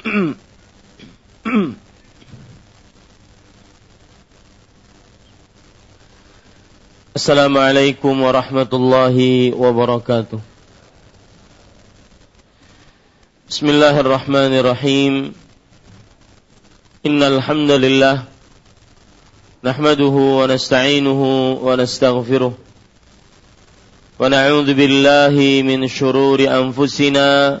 Assalamualaikum warahmatullahi wabarakatuh. Bismillahirrahmanirrahim. Innal hamdalillah nahmaduhu wa nasta'inuhu wa nastaghfiruh. Wa na'udzu billahi min shururi anfusina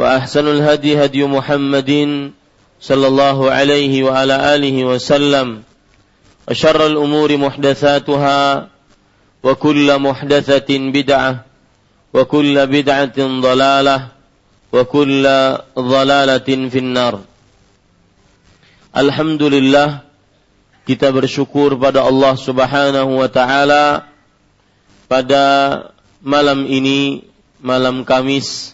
واحسن الهدي هدي محمد صلى الله عليه وعلى اله وسلم وشر الامور محدثاتها وكل محدثة بدعة وكل بدعة ضلالة وكل ضلالة في النار Alhamdulillah kita bersyukur pada Allah Subhanahu wa taala pada malam ini malam Kamis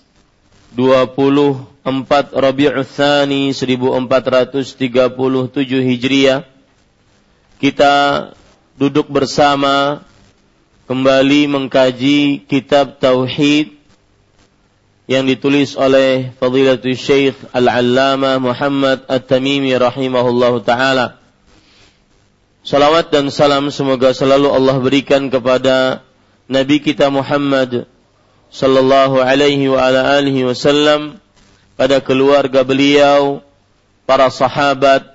24 Rabiul Tsani 1437 Hijriah kita duduk bersama kembali mengkaji kitab tauhid yang ditulis oleh Fadilatul Syekh Al-Allamah Muhammad At-Tamimi rahimahullahu taala. Salawat dan salam semoga selalu Allah berikan kepada Nabi kita Muhammad sallallahu alaihi wa ala alihi wasallam pada keluarga beliau, para sahabat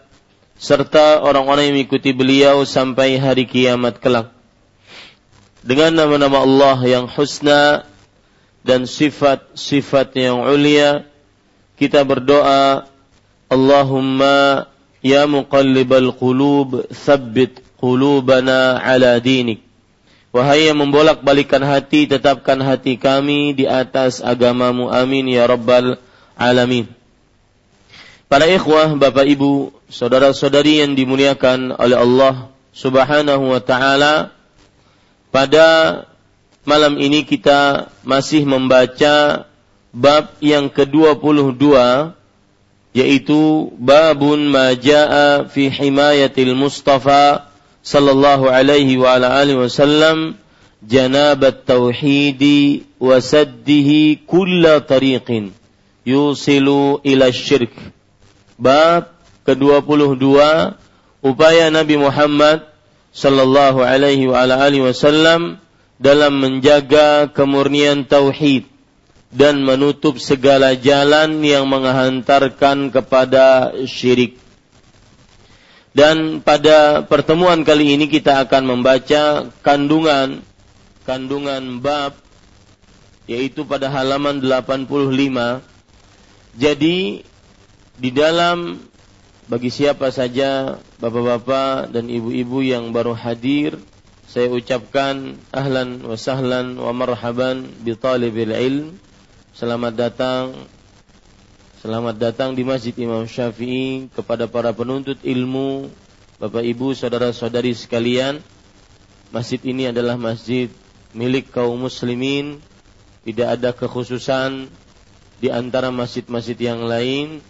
serta orang-orang yang mengikuti beliau sampai hari kiamat kelak. Dengan nama-nama Allah yang husna dan sifat-sifat yang ulia kita berdoa Allahumma ya muqallibal qulub thabbit qulubana ala dinik Wahai yang membolak-balikan hati, tetapkan hati kami di atas agamamu. Amin ya rabbal alamin. Para ikhwah, bapak ibu, saudara-saudari yang dimuliakan oleh Allah subhanahu wa ta'ala, pada malam ini kita masih membaca bab yang ke-22 yaitu babun majaa fi himayatil Mustafa sallallahu alaihi wa ala alihi wasallam janabat tauhidi wa saddihi kulla tariqin yusilu ila syirk. Bab ke-22 upaya Nabi Muhammad sallallahu alaihi wa ala alihi wasallam dalam menjaga kemurnian tauhid dan menutup segala jalan yang menghantarkan kepada syirik. Dan pada pertemuan kali ini kita akan membaca kandungan kandungan bab yaitu pada halaman 85. Jadi di dalam bagi siapa saja bapak-bapak dan ibu-ibu yang baru hadir, saya ucapkan ahlan wa sahlan wa marhaban bi talibil ilm. Selamat datang Selamat datang di Masjid Imam Syafi'i kepada para penuntut ilmu, Bapak Ibu, saudara-saudari sekalian. Masjid ini adalah masjid milik kaum muslimin, tidak ada kekhususan di antara masjid-masjid yang lain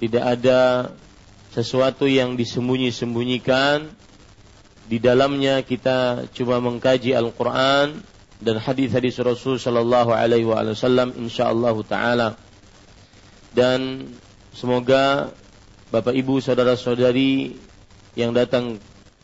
tidak ada sesuatu yang disembunyi-sembunyikan di dalamnya kita cuma mengkaji Al-Quran dan hadis-hadis Rasul Shallallahu Alaihi Wasallam, insyaallah taala dan semoga Bapak Ibu saudara-saudari yang datang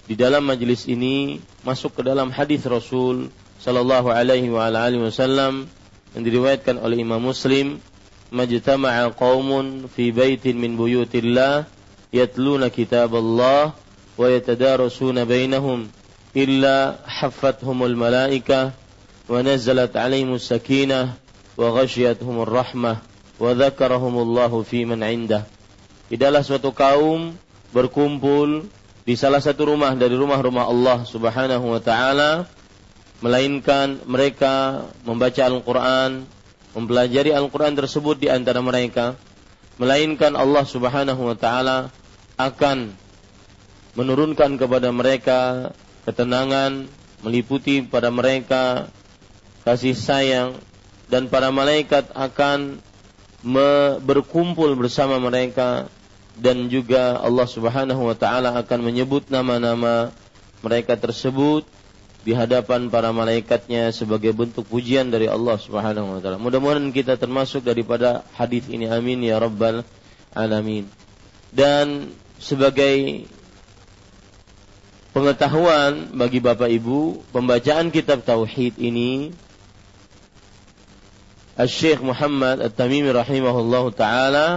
di dalam majelis ini masuk ke dalam hadis Rasul sallallahu alaihi wa ala alihi wasallam yang diriwayatkan oleh Imam Muslim majtama'a qaumun fi baitin min buyutillah yatluna kitaballah wa yatadarasuna bainahum illa haffathumul malaikah wa nazalat alaihimus sakinah wa ghashiyatuhumur rahmah wadzakarahumullahu fi man indah. Tidaklah suatu kaum berkumpul di salah satu rumah dari rumah-rumah Allah Subhanahu wa taala melainkan mereka membaca Al-Qur'an, mempelajari Al-Qur'an tersebut di antara mereka melainkan Allah Subhanahu wa taala akan menurunkan kepada mereka ketenangan, meliputi pada mereka kasih sayang dan para malaikat akan berkumpul bersama mereka dan juga Allah Subhanahu wa taala akan menyebut nama-nama mereka tersebut di hadapan para malaikatnya sebagai bentuk pujian dari Allah Subhanahu wa taala. Mudah-mudahan kita termasuk daripada hadis ini amin ya rabbal alamin. Dan sebagai pengetahuan bagi Bapak Ibu, pembacaan kitab tauhid ini Syekh Muhammad At-Tamimi rahimahullah taala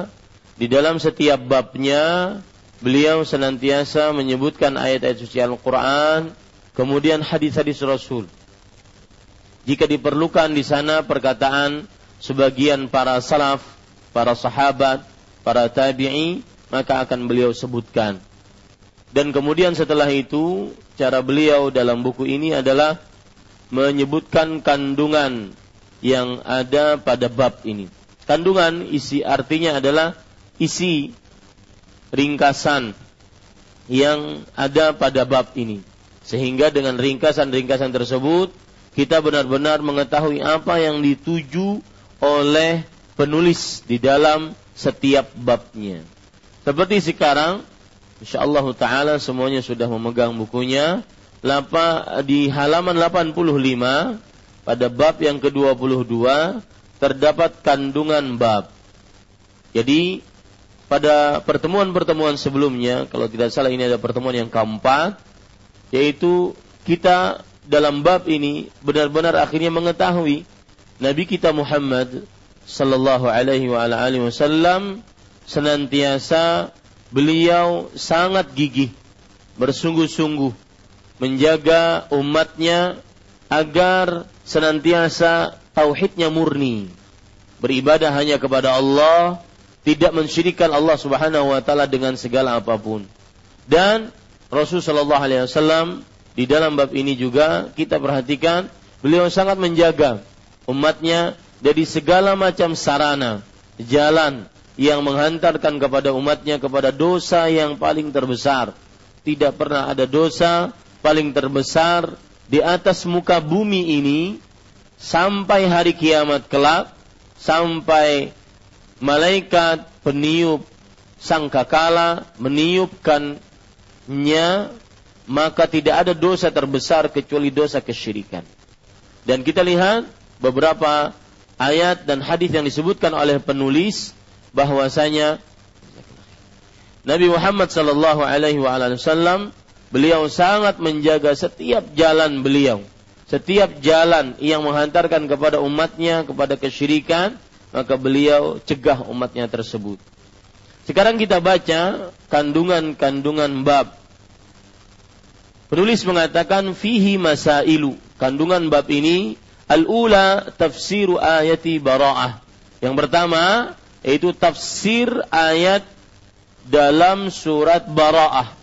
di dalam setiap babnya beliau senantiasa menyebutkan ayat-ayat suci Al-Qur'an, kemudian hadis-hadis Rasul. Jika diperlukan di sana perkataan sebagian para salaf, para sahabat, para tabi'i, maka akan beliau sebutkan. Dan kemudian setelah itu cara beliau dalam buku ini adalah menyebutkan kandungan yang ada pada bab ini. Kandungan isi artinya adalah isi ringkasan yang ada pada bab ini. Sehingga dengan ringkasan-ringkasan tersebut kita benar-benar mengetahui apa yang dituju oleh penulis di dalam setiap babnya. Seperti sekarang insyaallah taala semuanya sudah memegang bukunya. Lapa, di halaman 85 pada bab yang ke-22 terdapat kandungan bab. Jadi pada pertemuan-pertemuan sebelumnya, kalau tidak salah ini ada pertemuan yang keempat, yaitu kita dalam bab ini benar-benar akhirnya mengetahui Nabi kita Muhammad sallallahu alaihi wa alihi wasallam senantiasa beliau sangat gigih, bersungguh-sungguh menjaga umatnya agar senantiasa tauhidnya murni, beribadah hanya kepada Allah, tidak mensyirikan Allah Subhanahu wa taala dengan segala apa pun. Dan Rasul sallallahu alaihi wasallam di dalam bab ini juga kita perhatikan beliau sangat menjaga umatnya dari segala macam sarana, jalan, yang menghantarkan kepada umatnya kepada dosa yang paling terbesar. Tidak pernah ada dosa paling terbesar di atas muka bumi ini sampai hari kiamat kelak, sampai malaikat peniup sangkakala meniupkannya maka tidak ada dosa terbesar kecuali dosa kesyirikan. Dan kita lihat beberapa ayat dan hadis yang disebutkan oleh penulis bahwasanya Nabi Muhammad sallallahu alaihi wasallam beliau sangat menjaga setiap jalan beliau. Setiap jalan yang menghantarkan kepada umatnya kepada kesyirikan, maka beliau cegah umatnya tersebut. Sekarang kita baca kandungan-kandungan bab. Penulis mengatakan fihi masailu. Kandungan bab ini al-ula tafsiru ayati bara'ah. Yang pertama yaitu tafsir ayat dalam surat Bara'ah.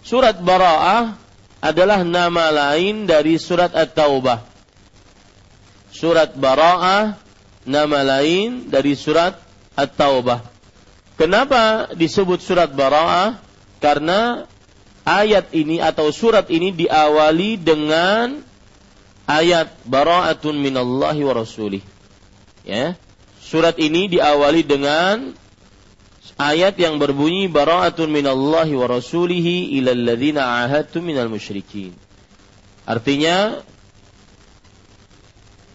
Surat Bara'ah adalah nama lain dari surat At-Taubah. Surat Bara'ah nama lain dari surat At-Taubah. Kenapa disebut surat Bara'ah? Karena ayat ini atau surat ini diawali dengan ayat bara'atun minallahi wa rasulih. Ya, Surat ini diawali dengan ayat yang berbunyi bara'atun minallahi wa rasulihi ila alladhina ahadtum minal musyrikin. Artinya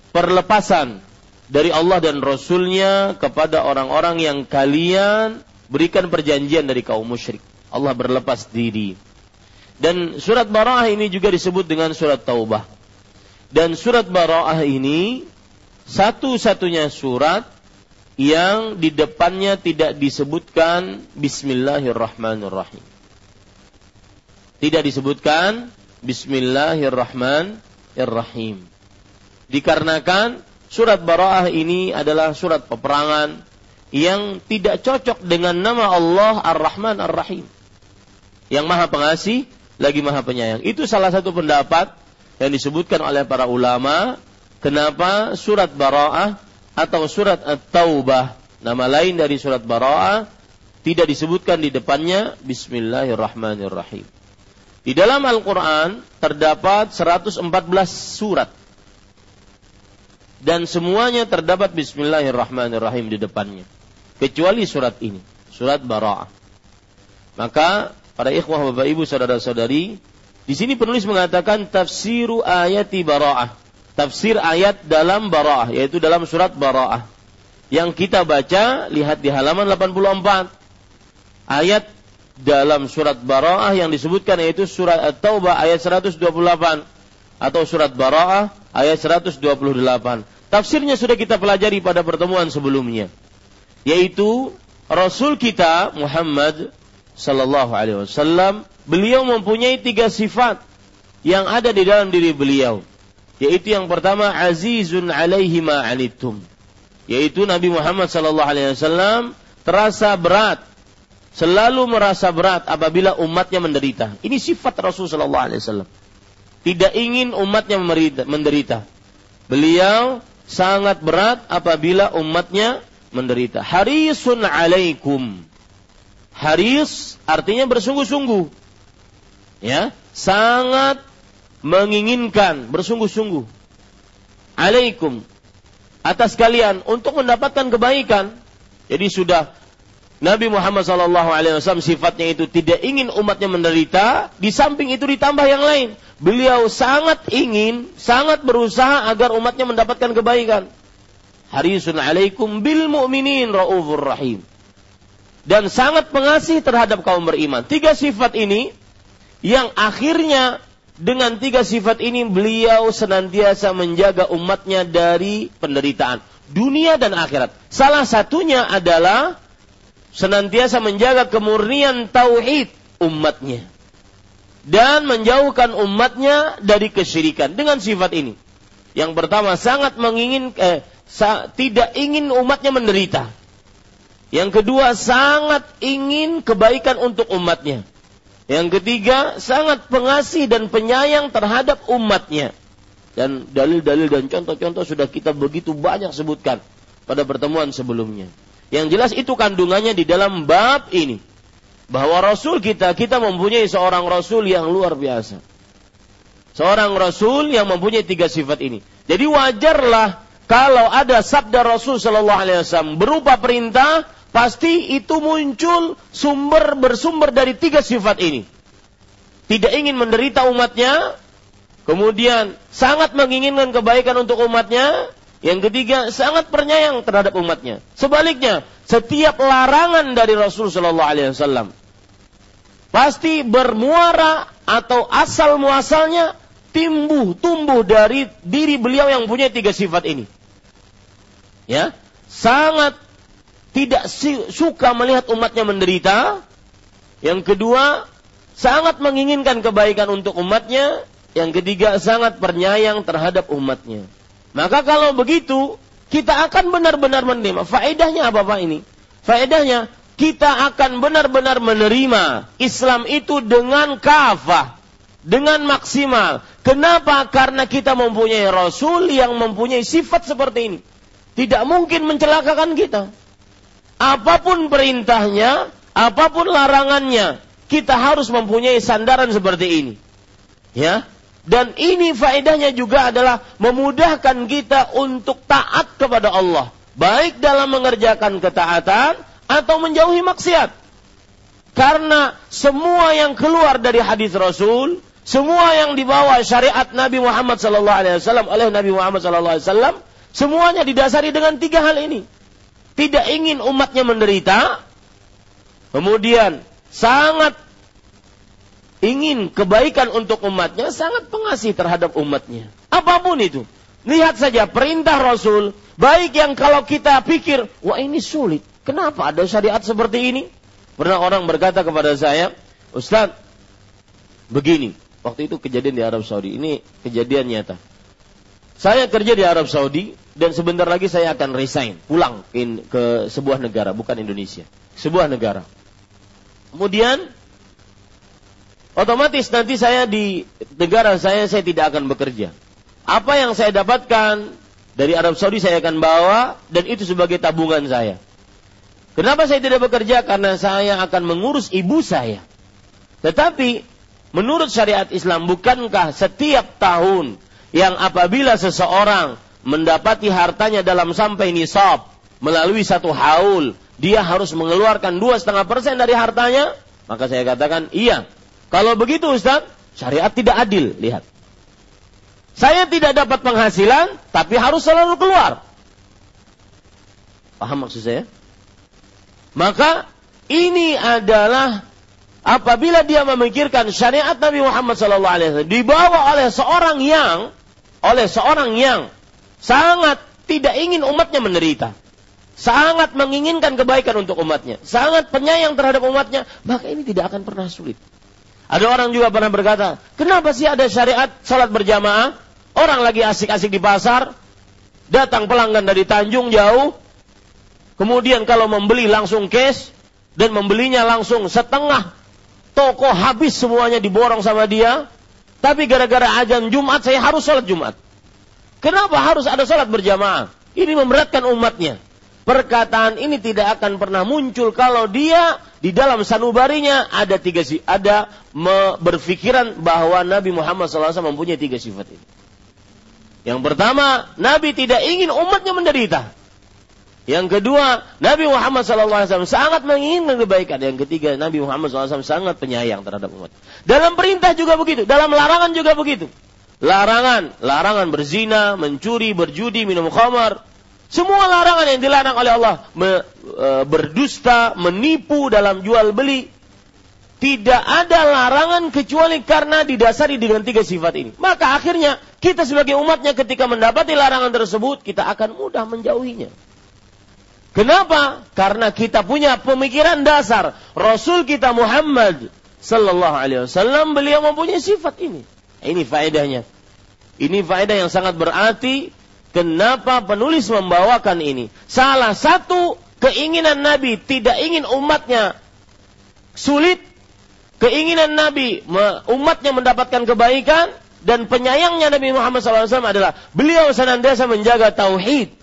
perlepasan dari Allah dan Rasulnya kepada orang-orang yang kalian berikan perjanjian dari kaum musyrik. Allah berlepas diri. Dan surat Bara'ah ini juga disebut dengan surat Taubah. Dan surat Bara'ah ini satu-satunya surat yang di depannya tidak disebutkan Bismillahirrahmanirrahim. Tidak disebutkan Bismillahirrahmanirrahim. Dikarenakan surat Bara'ah ini adalah surat peperangan yang tidak cocok dengan nama Allah Ar-Rahman Ar-Rahim. Yang maha pengasih lagi maha penyayang. Itu salah satu pendapat yang disebutkan oleh para ulama kenapa surat Bara'ah atau surat At-Taubah nama lain dari surat Bara'ah tidak disebutkan di depannya Bismillahirrahmanirrahim. Di dalam Al-Quran terdapat 114 surat. Dan semuanya terdapat Bismillahirrahmanirrahim di depannya. Kecuali surat ini. Surat Bara'ah. Maka para ikhwah bapak ibu saudara saudari, di sini penulis mengatakan tafsiru ayati Bara'ah tafsir ayat dalam Bara'ah, yaitu dalam surat Bara'ah. Yang kita baca, lihat di halaman 84. Ayat dalam surat Bara'ah yang disebutkan yaitu surat At-Taubah ayat 128 atau surat Bara'ah ayat 128. Tafsirnya sudah kita pelajari pada pertemuan sebelumnya. Yaitu Rasul kita Muhammad sallallahu alaihi wasallam beliau mempunyai tiga sifat yang ada di dalam diri beliau yaitu yang pertama azizun alaihi ma anittum. Yaitu Nabi Muhammad sallallahu alaihi wasallam terasa berat selalu merasa berat apabila umatnya menderita. Ini sifat Rasul sallallahu alaihi wasallam. Tidak ingin umatnya menderita. Beliau sangat berat apabila umatnya menderita. Harisun alaikum. Haris artinya bersungguh-sungguh. Ya sangat menginginkan bersungguh-sungguh alaikum atas kalian untuk mendapatkan kebaikan. Jadi sudah Nabi Muhammad SAW sifatnya itu tidak ingin umatnya menderita, di samping itu ditambah yang lain. Beliau sangat ingin, sangat berusaha agar umatnya mendapatkan kebaikan. Harisun alaikum bil mu'minin ra'ufur rahim. Dan sangat pengasih terhadap kaum beriman. Tiga sifat ini yang akhirnya dengan tiga sifat ini beliau senantiasa menjaga umatnya dari penderitaan dunia dan akhirat. Salah satunya adalah senantiasa menjaga kemurnian tauhid umatnya dan menjauhkan umatnya dari kesyirikan dengan sifat ini. Yang pertama sangat mengingin eh, sa, tidak ingin umatnya menderita. Yang kedua sangat ingin kebaikan untuk umatnya. Yang ketiga, sangat pengasih dan penyayang terhadap umatnya. Dan dalil-dalil dan contoh-contoh sudah kita begitu banyak sebutkan pada pertemuan sebelumnya. Yang jelas itu kandungannya di dalam bab ini. Bahwa Rasul kita, kita mempunyai seorang Rasul yang luar biasa. Seorang Rasul yang mempunyai tiga sifat ini. Jadi wajarlah kalau ada sabda Rasul Shallallahu Alaihi Wasallam berupa perintah pasti itu muncul sumber bersumber dari tiga sifat ini. Tidak ingin menderita umatnya, kemudian sangat menginginkan kebaikan untuk umatnya, yang ketiga sangat pernyayang terhadap umatnya. Sebaliknya, setiap larangan dari Rasul Shallallahu Alaihi Wasallam pasti bermuara atau asal muasalnya timbuh tumbuh dari diri beliau yang punya tiga sifat ini. Ya, sangat tidak suka melihat umatnya menderita. Yang kedua, sangat menginginkan kebaikan untuk umatnya. Yang ketiga, sangat pernyayang terhadap umatnya. Maka kalau begitu, kita akan benar-benar menerima. Faedahnya apa Pak ini? Faedahnya, kita akan benar-benar menerima Islam itu dengan kafah. Dengan maksimal. Kenapa? Karena kita mempunyai Rasul yang mempunyai sifat seperti ini. Tidak mungkin mencelakakan kita apa pun perintahnya, apa pun larangannya, kita harus mempunyai sandaran seperti ini. Ya. Dan ini faedahnya juga adalah memudahkan kita untuk taat kepada Allah. Baik dalam mengerjakan ketaatan atau menjauhi maksiat. Karena semua yang keluar dari hadis Rasul, semua yang dibawa syariat Nabi Muhammad wasallam oleh Nabi Muhammad wasallam, semuanya didasari dengan tiga hal ini. Tidak ingin umatnya menderita, kemudian sangat ingin kebaikan untuk umatnya, sangat pengasih terhadap umatnya. Apa pun itu. Lihat saja perintah Rasul, baik yang kalau kita pikir, wah ini sulit. Kenapa ada syariat seperti ini? Pernah orang berkata kepada saya, Ustaz, begini, waktu itu kejadian di Arab Saudi, ini kejadian nyata. Saya kerja di Arab Saudi dan sebentar lagi saya akan resign, pulang ke, ke sebuah negara, bukan Indonesia, sebuah negara. Kemudian otomatis nanti saya di negara saya saya tidak akan bekerja apa yang saya dapatkan dari Arab Saudi saya akan bawa dan itu sebagai tabungan saya. Kenapa saya tidak bekerja? Karena saya akan mengurus ibu saya. Tetapi menurut syariat Islam bukankah setiap tahun yang apabila seseorang mendapati hartanya dalam sampai nisab melalui satu haul, dia harus mengeluarkan dua setengah persen dari hartanya? Maka saya katakan iya. Kalau begitu Ustaz, syariat tidak adil. Lihat. Saya tidak dapat penghasilan, tapi harus selalu keluar. Paham maksud saya? Maka ini adalah apabila dia memikirkan syariat Nabi Muhammad SAW dibawa oleh seorang yang oleh seorang yang sangat tidak ingin umatnya menderita, sangat menginginkan kebaikan untuk umatnya, sangat penyayang terhadap umatnya, maka ini tidak akan pernah sulit. Ada orang juga pernah berkata, kenapa sih ada syariat salat berjamaah? Orang lagi asik-asik di pasar, datang pelanggan dari Tanjung jauh, kemudian kalau membeli langsung cash, dan membelinya langsung setengah toko habis semuanya diborong sama dia, tapi gara-gara ajan Jumat saya harus sholat Jumat. Kenapa harus ada sholat berjamaah? Ini memberatkan umatnya. Perkataan ini tidak akan pernah muncul kalau dia di dalam sanubarinya ada tiga ada berpikiran bahwa Nabi Muhammad SAW mempunyai tiga sifat ini. Yang pertama, Nabi tidak ingin umatnya menderita. Yang kedua, Nabi Muhammad SAW sangat menginginkan kebaikan. Yang ketiga, Nabi Muhammad SAW sangat penyayang terhadap umat. Dalam perintah juga begitu, dalam larangan juga begitu. Larangan, larangan berzina, mencuri, berjudi, minum khamar. Semua larangan yang dilarang oleh Allah, me, e, berdusta, menipu dalam jual beli, tidak ada larangan kecuali karena didasari dengan tiga sifat ini. Maka akhirnya kita sebagai umatnya ketika mendapati larangan tersebut, kita akan mudah menjauhinya. Kenapa? Karena kita punya pemikiran dasar. Rasul kita Muhammad Sallallahu Alaihi Wasallam beliau mempunyai sifat ini. Ini faedahnya. Ini faedah yang sangat berarti. Kenapa penulis membawakan ini? Salah satu keinginan Nabi tidak ingin umatnya sulit keinginan Nabi umatnya mendapatkan kebaikan dan penyayangnya Nabi Muhammad SAW adalah beliau senantiasa menjaga tauhid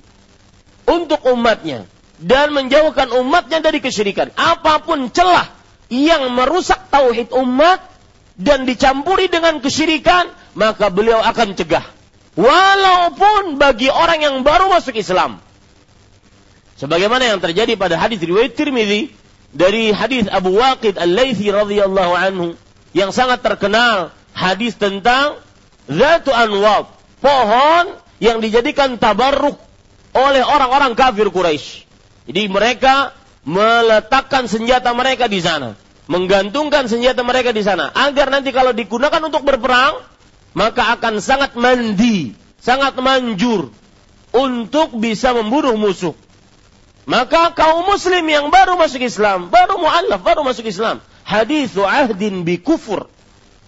untuk umatnya dan menjauhkan umatnya dari kesyirikan. Apa pun celah yang merusak tauhid umat dan dicampuri dengan kesyirikan, maka beliau akan cegah. Walaupun bagi orang yang baru masuk Islam. Sebagaimana yang terjadi pada hadis riwayat Tirmidzi dari hadis Abu Waqid Al-Laitsi radhiyallahu anhu yang sangat terkenal hadis tentang Zatu Anwab, pohon yang dijadikan tabarruk oleh orang-orang kafir Quraisy. Jadi mereka meletakkan senjata mereka di sana, menggantungkan senjata mereka di sana agar nanti kalau digunakan untuk berperang maka akan sangat mandi, sangat manjur untuk bisa membunuh musuh. Maka kaum muslim yang baru masuk Islam, baru mu'allaf, baru masuk Islam. Hadithu ahdin bi kufur.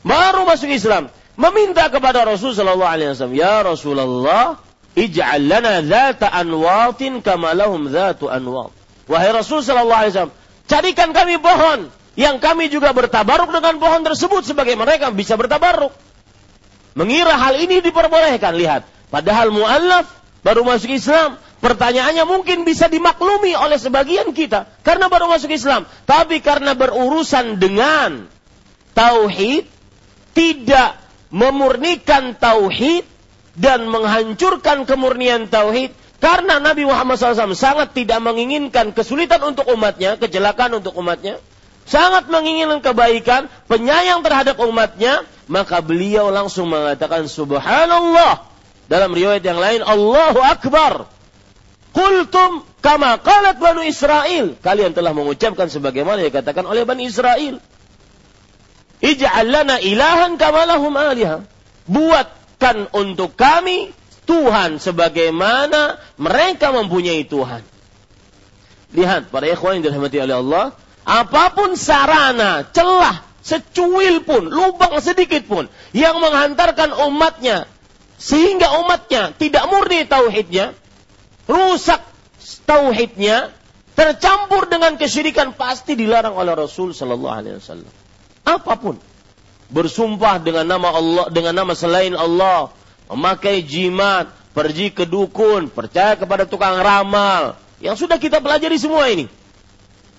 Baru masuk Islam. Meminta kepada Rasul sallallahu alaihi wasallam, "Ya Rasulullah, ij'al lana dhata anwatin kama lahum dhatu anwat." Wahai Rasul sallallahu alaihi wasallam, carikan kami pohon yang kami juga bertabaruk dengan pohon tersebut sebagai mereka bisa bertabaruk. Mengira hal ini diperbolehkan, lihat. Padahal mu'allaf baru masuk Islam, Pertanyaannya mungkin bisa dimaklumi oleh sebagian kita karena baru masuk Islam, tapi karena berurusan dengan tauhid tidak memurnikan tauhid dan menghancurkan kemurnian tauhid, Karena Nabi Muhammad SAW sangat tidak menginginkan kesulitan untuk umatnya, kecelakaan untuk umatnya, sangat menginginkan kebaikan, penyayang terhadap umatnya, maka beliau langsung mengatakan subhanallah. Dalam riwayat yang lain, Allahu Akbar. Kultum kama qalat Banu Israel. Kalian telah mengucapkan sebagaimana dikatakan oleh Bani Israel. Ij'al lana ilahan kama lahum alihah. Buatkan untuk kami Tuhan sebagaimana mereka mempunyai Tuhan. Lihat para ikhwan yang dirahmati oleh Allah, apa pun sarana, celah, secuil pun, lubang sedikit pun yang menghantarkan umatnya sehingga umatnya tidak murni tauhidnya, rusak tauhidnya, tercampur dengan kesyirikan pasti dilarang oleh Rasul sallallahu alaihi wasallam. Apa pun bersumpah dengan nama Allah dengan nama selain Allah memakai jimat, pergi ke dukun, percaya kepada tukang ramal, yang sudah kita pelajari semua ini.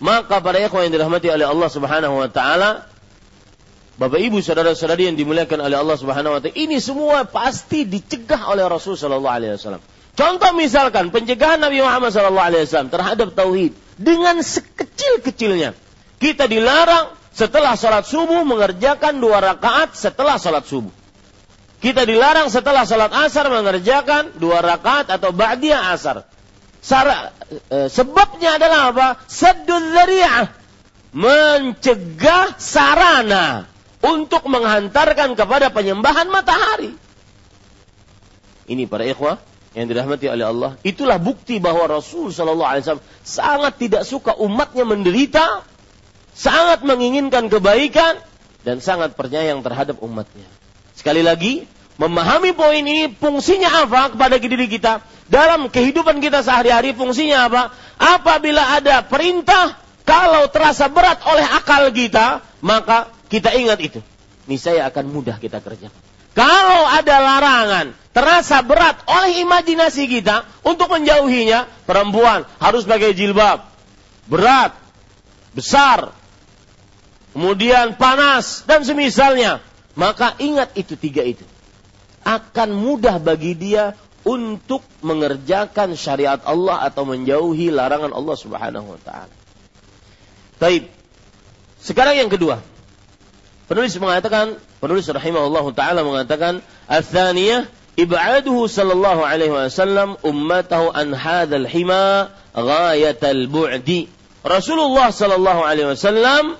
Maka para ikhwan yang dirahmati oleh Allah Subhanahu wa taala, Bapak Ibu saudara-saudari yang dimuliakan oleh Allah Subhanahu wa taala, ini semua pasti dicegah oleh Rasul sallallahu alaihi wasallam. Contoh misalkan pencegahan Nabi Muhammad sallallahu alaihi wasallam terhadap tauhid dengan sekecil-kecilnya. Kita dilarang setelah sholat subuh mengerjakan dua rakaat setelah sholat subuh. Kita dilarang setelah sholat asar mengerjakan dua rakaat atau ba'diyah asar. Sar, e, sebabnya adalah apa? Saddul. Mencegah sarana untuk menghantarkan kepada penyembahan matahari. Ini para ikhwah yang dirahmati oleh Allah. Itulah bukti bahwa Rasul Shallallahu Alaihi Wasallam sangat tidak suka umatnya menderita, sangat menginginkan kebaikan dan sangat percaya terhadap umatnya. Sekali lagi, memahami poin ini fungsinya apa kepada diri kita dalam kehidupan kita sehari-hari fungsinya apa? Apabila ada perintah kalau terasa berat oleh akal kita, maka kita ingat itu. Niscaya akan mudah kita kerjakan. Kalau ada larangan terasa berat oleh imajinasi kita untuk menjauhinya, perempuan harus pakai jilbab. Berat, besar, kemudian panas dan semisalnya. Maka ingat itu tiga itu akan mudah bagi dia untuk mengerjakan syariat Allah atau menjauhi larangan Allah Subhanahu wa taala. Taib. Sekarang yang kedua. Penulis mengatakan, penulis rahimahullah taala mengatakan, "Ats-tsaniyah ib'aduhu sallallahu alaihi wasallam ummatahu an hadzal hima ghayatal bu'di." Rasulullah sallallahu alaihi wasallam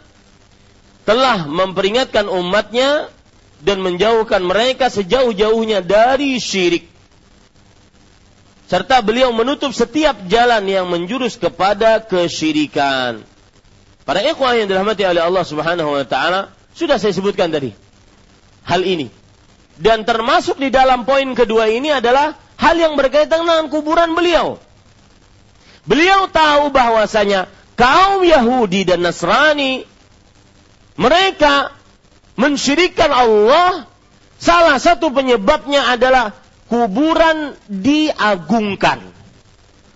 telah memperingatkan umatnya dan menjauhkan mereka sejauh-jauhnya dari syirik. Serta beliau menutup setiap jalan yang menjurus kepada kesyirikan. Para ikhwah yang dirahmati oleh Allah Subhanahu wa taala, sudah saya sebutkan tadi hal ini. Dan termasuk di dalam poin kedua ini adalah hal yang berkaitan dengan kuburan beliau. Beliau tahu bahwasanya kaum Yahudi dan Nasrani mereka mensyirikan Allah, salah satu penyebabnya adalah kuburan diagungkan.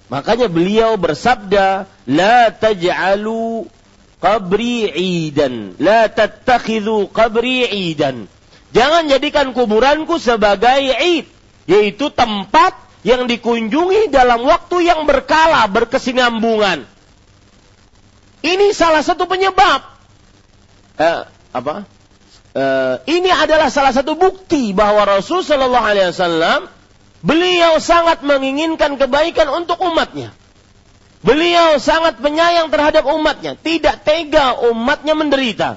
Makanya beliau bersabda, "La taj'alu qabri 'idan, la tattakhidhu qabri 'idan." Jangan jadikan kuburanku sebagai id, yaitu tempat yang dikunjungi dalam waktu yang berkala, berkesinambungan. Ini salah satu penyebab. Eh, apa? Uh, ini adalah salah satu bukti bahwa Rasul Shallallahu Alaihi Wasallam beliau sangat menginginkan kebaikan untuk umatnya. Beliau sangat penyayang terhadap umatnya, tidak tega umatnya menderita.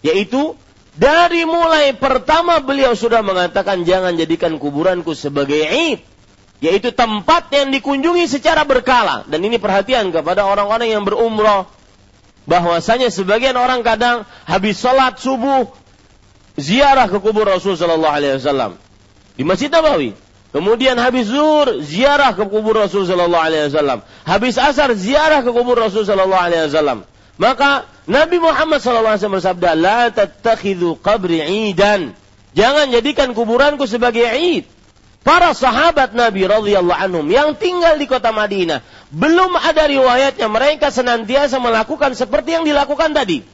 Yaitu dari mulai pertama beliau sudah mengatakan jangan jadikan kuburanku sebagai id, yaitu tempat yang dikunjungi secara berkala. Dan ini perhatian kepada orang-orang yang berumrah, bahwasanya sebagian orang kadang habis sholat subuh ziarah ke kubur Rasul sallallahu alaihi wasallam di Masjid Nabawi. Kemudian habis zuhur ziarah ke kubur Rasul sallallahu alaihi wasallam. Habis asar ziarah ke kubur Rasul sallallahu alaihi wasallam. Maka Nabi Muhammad wasallam bersabda, "La tattakhidhu qabri 'idan." Jangan jadikan kuburanku sebagai id. Para sahabat Nabi radhiyallahu anhum yang tinggal di kota Madinah, belum ada riwayatnya mereka senantiasa melakukan seperti yang dilakukan tadi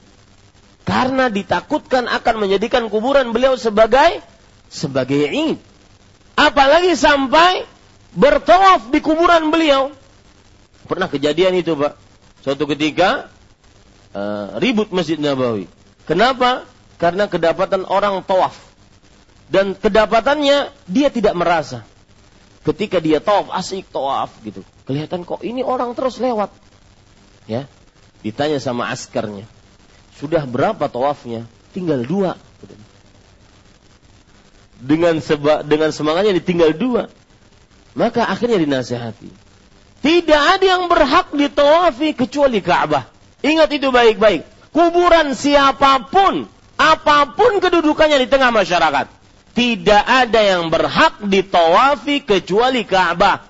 karena ditakutkan akan menjadikan kuburan beliau sebagai sebagai id. Apalagi sampai bertawaf di kuburan beliau. Pernah kejadian itu, Pak. Suatu ketika uh, ribut Masjid Nabawi. Kenapa? Karena kedapatan orang tawaf. Dan kedapatannya dia tidak merasa. Ketika dia tawaf, asik tawaf gitu. Kelihatan kok ini orang terus lewat. Ya. Ditanya sama askarnya. Sudah berapa tawafnya? Tinggal dua. Dengan seba, dengan semangatnya ditinggal dua. Maka akhirnya dinasehati. Tidak ada yang berhak ditawafi kecuali Ka'bah. Ingat itu baik-baik. Kuburan siapa pun, apa pun kedudukannya di tengah masyarakat. Tidak ada yang berhak ditawafi kecuali Ka'bah.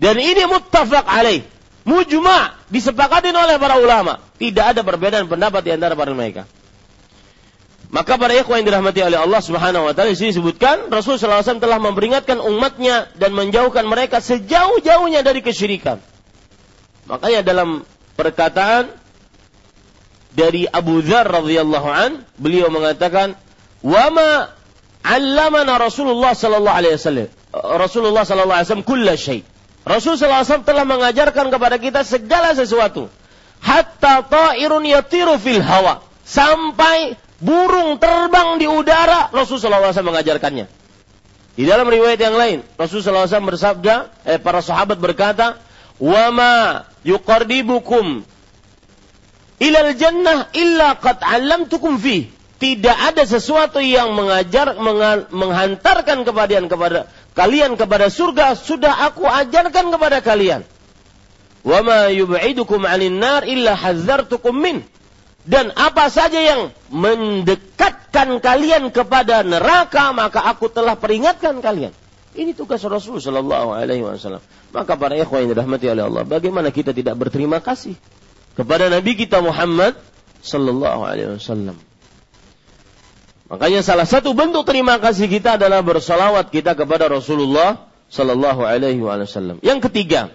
Dan ini muttafaq alaih. Mujma' disepakati oleh para ulama. Tidak ada perbedaan pendapat di antara para mereka. Maka para ikhwan yang dirahmati oleh Allah Subhanahu wa taala disebutkan Rasul sallallahu alaihi telah memperingatkan umatnya dan menjauhkan mereka sejauh-jauhnya dari kesyirikan. Makanya dalam perkataan dari Abu Dzar radhiyallahu an, beliau mengatakan, "Wa ma 'allamana Rasulullah sallallahu alaihi wasallam." Rasulullah sallallahu alaihi wasallam kulla syai. Rasul sallallahu alaihi wasallam telah mengajarkan kepada kita segala sesuatu. Hatta ta'irun yatiru fil hawa. Sampai burung terbang di udara, Rasulullah SAW mengajarkannya. Di dalam riwayat yang lain, Rasulullah SAW bersabda, eh, para sahabat berkata, "Wama yuqarribukum ilal jannah illa qad 'allamtukum fi." Tidak ada sesuatu yang mengajar menghantarkan kepada kepada kalian kepada surga sudah aku ajarkan kepada kalian. Wama yub'idukum 'anil nar illa hazzartukum min dan apa saja yang mendekatkan kalian kepada neraka maka aku telah peringatkan kalian. Ini tugas Rasul Shallallahu Alaihi Wasallam. Maka para ikhwan yang dirahmati oleh Allah, bagaimana kita tidak berterima kasih kepada Nabi kita Muhammad Shallallahu Alaihi Wasallam. Makanya salah satu bentuk terima kasih kita adalah bersalawat kita kepada Rasulullah Shallallahu Alaihi Wasallam. Yang ketiga,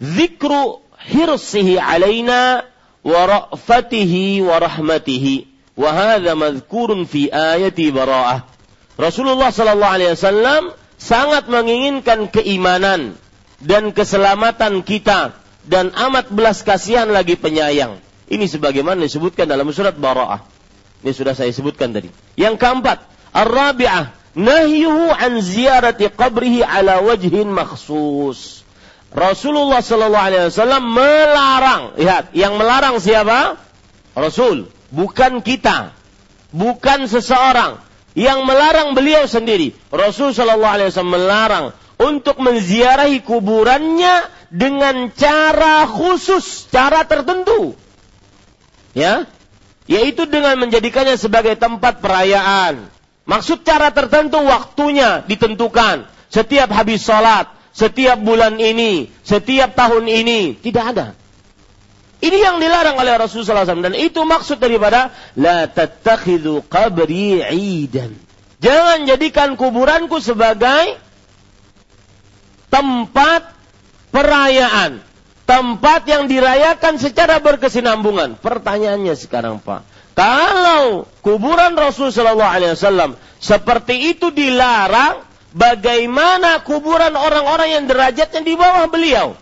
zikru hirsihi alaina wa ra'fatihi wa rahmatihi wa hadha madhkurun fi ayati bara'ah. Rasulullah sallallahu alaihi wasallam sangat menginginkan keimanan dan keselamatan kita dan amat belas kasihan lagi penyayang. Ini sebagaimana disebutkan dalam surat Bara'ah. Ini sudah saya sebutkan tadi. Yang keempat, Ar-Rabi'ah, nahyuhu an ziyarati qabrihi ala wajhin makhsus. Rasulullah Shallallahu Alaihi Wasallam melarang. Lihat, yang melarang siapa? Rasul, bukan kita, bukan seseorang. Yang melarang beliau sendiri. Rasul Shallallahu Alaihi Wasallam melarang untuk menziarahi kuburannya dengan cara khusus, cara tertentu. Ya, yaitu dengan menjadikannya sebagai tempat perayaan. Maksud cara tertentu waktunya ditentukan. Setiap habis sholat, setiap bulan ini, setiap tahun ini, tidak ada. Ini yang dilarang oleh Rasulullah SAW dan itu maksud daripada la tattakhidhu qabri idan. Jangan jadikan kuburanku sebagai tempat perayaan, tempat yang dirayakan secara berkesinambungan. Pertanyaannya sekarang Pak, kalau kuburan Rasulullah SAW seperti itu dilarang, bagaimana kuburan orang-orang yang derajatnya di bawah beliau.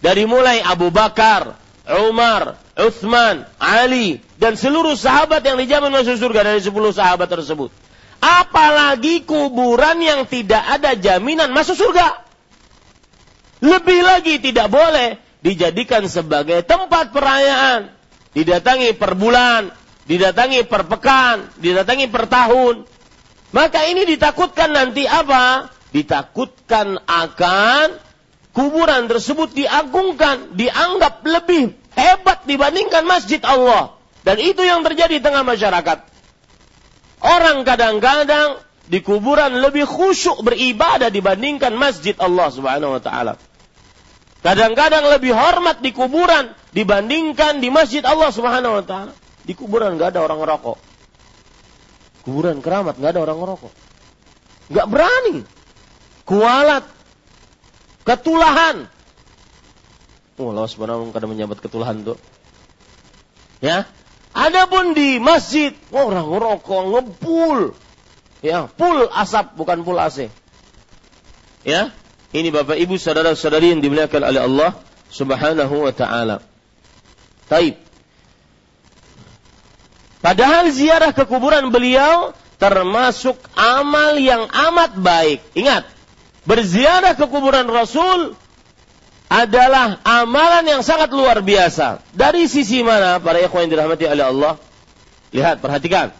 Dari mulai Abu Bakar, Umar, Uthman, Ali, dan seluruh sahabat yang dijamin masuk surga dari sepuluh sahabat tersebut. Apalagi kuburan yang tidak ada jaminan masuk surga. Lebih lagi tidak boleh dijadikan sebagai tempat perayaan. Didatangi per bulan, didatangi per pekan, didatangi per tahun. Maka ini ditakutkan nanti apa? Ditakutkan akan kuburan tersebut diagungkan, dianggap lebih hebat dibandingkan masjid Allah. Dan itu yang terjadi di tengah masyarakat. Orang kadang-kadang di kuburan lebih khusyuk beribadah dibandingkan masjid Allah Subhanahu wa taala. Kadang-kadang lebih hormat di kuburan dibandingkan di masjid Allah Subhanahu wa taala. Di kuburan nggak ada orang rokok kuburan keramat, nggak ada orang ngerokok. Nggak berani. Kualat. Ketulahan. Oh, Allah subhanahu kadang menyambat ketulahan tuh. Ya. Adapun di masjid, orang ngerokok, ngepul. Ya, pul asap bukan pul AC. Ya, Ini Bapak Ibu saudara-saudari yang dimuliakan oleh Allah Subhanahu wa taala. Taib. Padahal ziarah ke kuburan beliau termasuk amal yang amat baik. Ingat, berziarah ke kuburan Rasul adalah amalan yang sangat luar biasa. Dari sisi mana para ikhwan yang dirahmati oleh Allah? Lihat, perhatikan.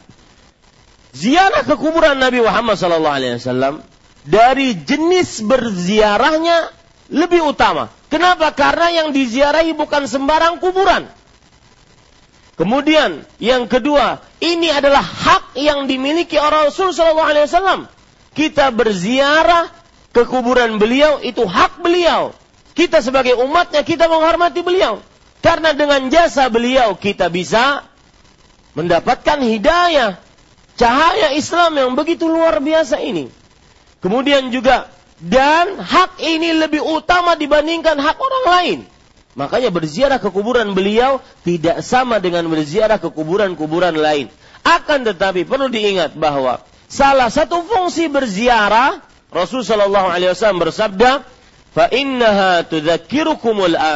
Ziarah ke kuburan Nabi Muhammad wasallam dari jenis berziarahnya lebih utama. Kenapa? Karena yang diziarahi bukan sembarang kuburan. Kemudian yang kedua, ini adalah hak yang dimiliki orang Rasul Shallallahu Alaihi Wasallam. Kita berziarah ke kuburan beliau itu hak beliau. Kita sebagai umatnya kita menghormati beliau. Karena dengan jasa beliau kita bisa mendapatkan hidayah, cahaya Islam yang begitu luar biasa ini. Kemudian juga dan hak ini lebih utama dibandingkan hak orang lain. Makanya berziarah ke kuburan beliau tidak sama dengan berziarah ke kuburan-kuburan lain. Akan tetapi perlu diingat bahwa salah satu fungsi berziarah Rasul Shallallahu Alaihi Wasallam bersabda, "Fa innaha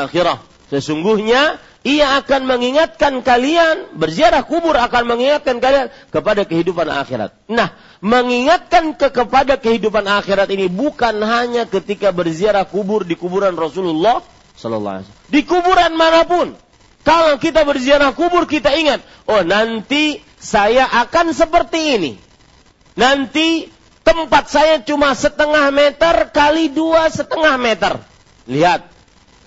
akhirah." Sesungguhnya ia akan mengingatkan kalian berziarah kubur akan mengingatkan kalian kepada kehidupan akhirat. Nah, mengingatkan ke kepada kehidupan akhirat ini bukan hanya ketika berziarah kubur di kuburan Rasulullah Sallallahu Alaihi Wasallam. Di kuburan mana pun. Kalau kita berziarah kubur kita ingat, oh nanti saya akan seperti ini. Nanti tempat saya cuma setengah meter kali dua setengah meter. Lihat,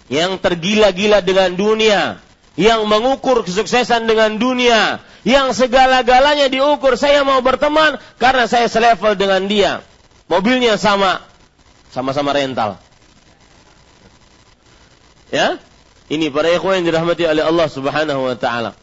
yang tergila-gila dengan dunia, yang mengukur kesuksesan dengan dunia, yang segala-galanya diukur, saya mau berteman karena saya selevel dengan dia. Mobilnya sama, sama-sama rental. Ya, ini para ikhwan yang dirahmati oleh Allah Subhanahu wa taala.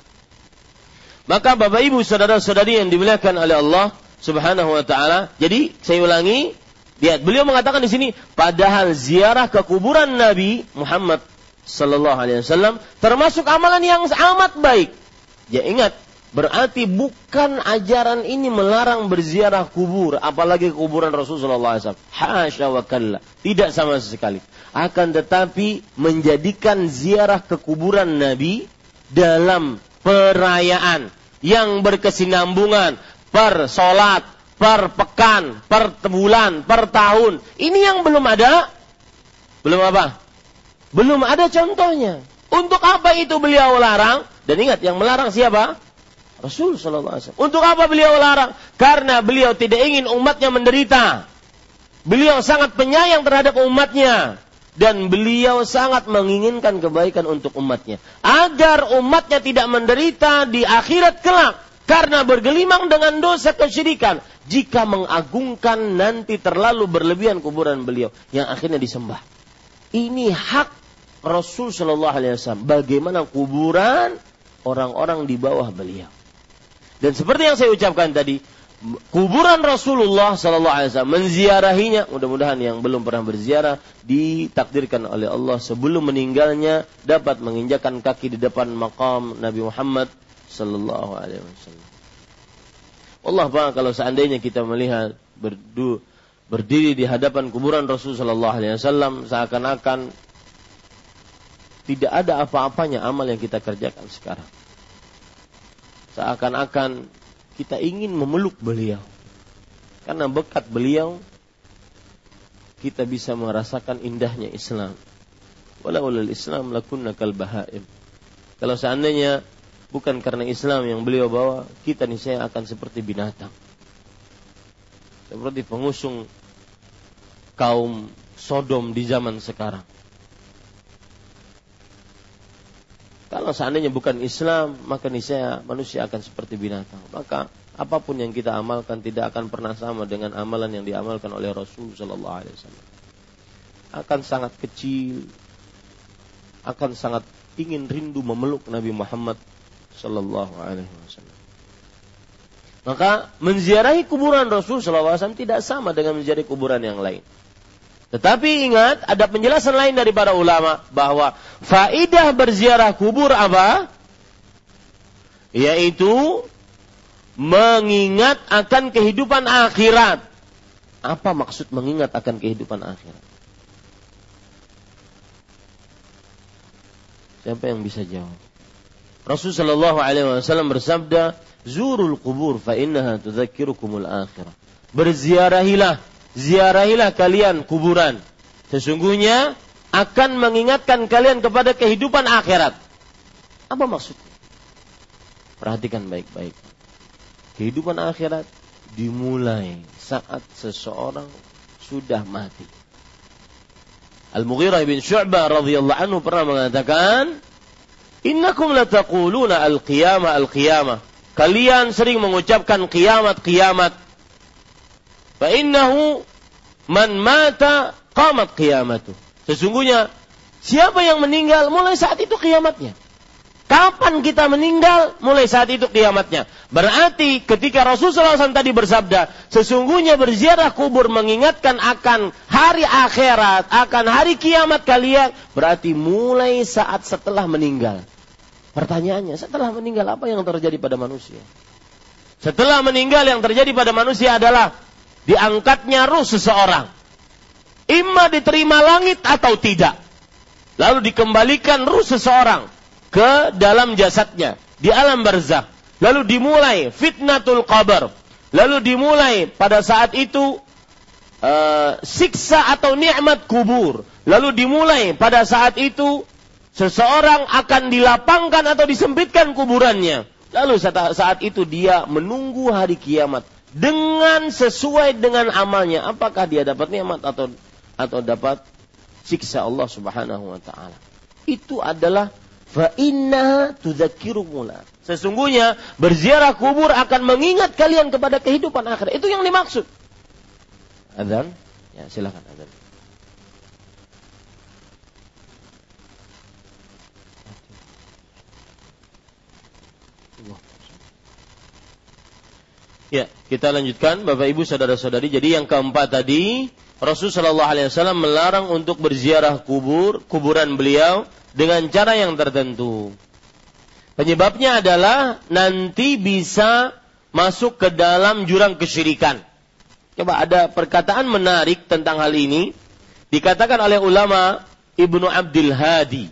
Maka Bapak Ibu saudara-saudari yang dimuliakan oleh Allah Subhanahu wa taala, jadi saya ulangi, lihat beliau mengatakan di sini padahal ziarah ke kuburan Nabi Muhammad sallallahu alaihi wasallam termasuk amalan yang amat baik. Ya ingat, berarti bukan ajaran ini melarang berziarah kubur, apalagi kuburan Rasulullah SAW. Hasya. Tidak sama sekali akan tetapi menjadikan ziarah ke kuburan Nabi dalam perayaan yang berkesinambungan per solat, per pekan, per bulan, per tahun. Ini yang belum ada. Belum apa? Belum ada contohnya. Untuk apa itu beliau larang? Dan ingat, yang melarang siapa? Rasul Wasallam. Untuk apa beliau larang? Karena beliau tidak ingin umatnya menderita. Beliau sangat penyayang terhadap umatnya dan beliau sangat menginginkan kebaikan untuk umatnya. Agar umatnya tidak menderita di akhirat kelak. Karena bergelimang dengan dosa kesyirikan. Jika mengagungkan nanti terlalu berlebihan kuburan beliau. Yang akhirnya disembah. Ini hak Rasul Shallallahu Alaihi Wasallam. Bagaimana kuburan orang-orang di bawah beliau. Dan seperti yang saya ucapkan tadi kuburan Rasulullah Sallallahu Alaihi Wasallam menziarahinya. Mudah-mudahan yang belum pernah berziarah ditakdirkan oleh Allah sebelum meninggalnya dapat menginjakan kaki di depan makam Nabi Muhammad Sallallahu Alaihi Wasallam. Allah bang kalau seandainya kita melihat berdu, berdiri di hadapan kuburan Rasul Sallallahu Alaihi Wasallam seakan-akan tidak ada apa-apanya amal yang kita kerjakan sekarang. Seakan-akan kita ingin memeluk beliau. Karena bekat beliau kita bisa merasakan indahnya Islam. Walau Islam lakunna kal bahaim. Kalau seandainya bukan karena Islam yang beliau bawa, kita nih saya akan seperti binatang. Seperti pengusung kaum Sodom di zaman sekarang. Kalau seandainya bukan Islam, maka niscaya manusia akan seperti binatang. Maka apa pun yang kita amalkan tidak akan pernah sama dengan amalan yang diamalkan oleh Rasul Shallallahu Alaihi Wasallam. Akan sangat kecil, akan sangat ingin rindu memeluk Nabi Muhammad Shallallahu Alaihi Wasallam. Maka menziarahi kuburan Rasul Shallallahu Alaihi Wasallam tidak sama dengan menziarahi kuburan yang lain. Tetapi ingat, ada penjelasan lain dari para ulama bahwa faidah berziarah kubur apa? Yaitu mengingat akan kehidupan akhirat. Apa maksud mengingat akan kehidupan akhirat? Siapa yang bisa jawab? Rasul Shallallahu Alaihi Wasallam bersabda, "Zurul kubur, fa innaha tudzakkirukumul akhirah." Berziarahilah ziarahilah kalian kuburan. Sesungguhnya akan mengingatkan kalian kepada kehidupan akhirat. Apa maksudnya? Perhatikan baik-baik. Kehidupan akhirat dimulai saat seseorang sudah mati. Al-Mughirah bin Syu'bah radhiyallahu anhu pernah mengatakan, "Innakum lataquluna al-qiyamah al-qiyamah." Kalian sering mengucapkan kiamat kiamat. Fa innahu man mata qamat qiyamatuh. Sesungguhnya siapa yang meninggal mulai saat itu kiamatnya. Kapan kita meninggal? Mulai saat itu kiamatnya. Berarti ketika Rasulullah SAW tadi bersabda, sesungguhnya berziarah kubur mengingatkan akan hari akhirat, akan hari kiamat kalian. Berarti mulai saat setelah meninggal. Pertanyaannya, setelah meninggal apa yang terjadi pada manusia? Setelah meninggal yang terjadi pada manusia adalah diangkatnya ruh seseorang. Ima diterima langit atau tidak. Lalu dikembalikan ruh seseorang ke dalam jasadnya di alam barzah. Lalu dimulai fitnatul qabr. Lalu dimulai pada saat itu uh, siksa atau nikmat kubur. Lalu dimulai pada saat itu seseorang akan dilapangkan atau disempitkan kuburannya. Lalu saat itu dia menunggu hari kiamat dengan sesuai dengan amalnya. Apakah dia dapat nikmat atau atau dapat siksa Allah Subhanahu wa taala. Itu adalah Fa innaha tudzakirukumul Sesungguhnya berziarah kubur akan mengingat kalian kepada kehidupan akhirat. Itu yang dimaksud. Adzan? Ya, silakan adzan. Ya, kita lanjutkan Bapak Ibu saudara-saudari. Jadi yang keempat tadi Rasulullah SAW melarang untuk berziarah kubur, kuburan beliau dengan cara yang tertentu. Penyebabnya adalah nanti bisa masuk ke dalam jurang kesyirikan. Coba ada perkataan menarik tentang hal ini dikatakan oleh ulama Ibnu Abdul Hadi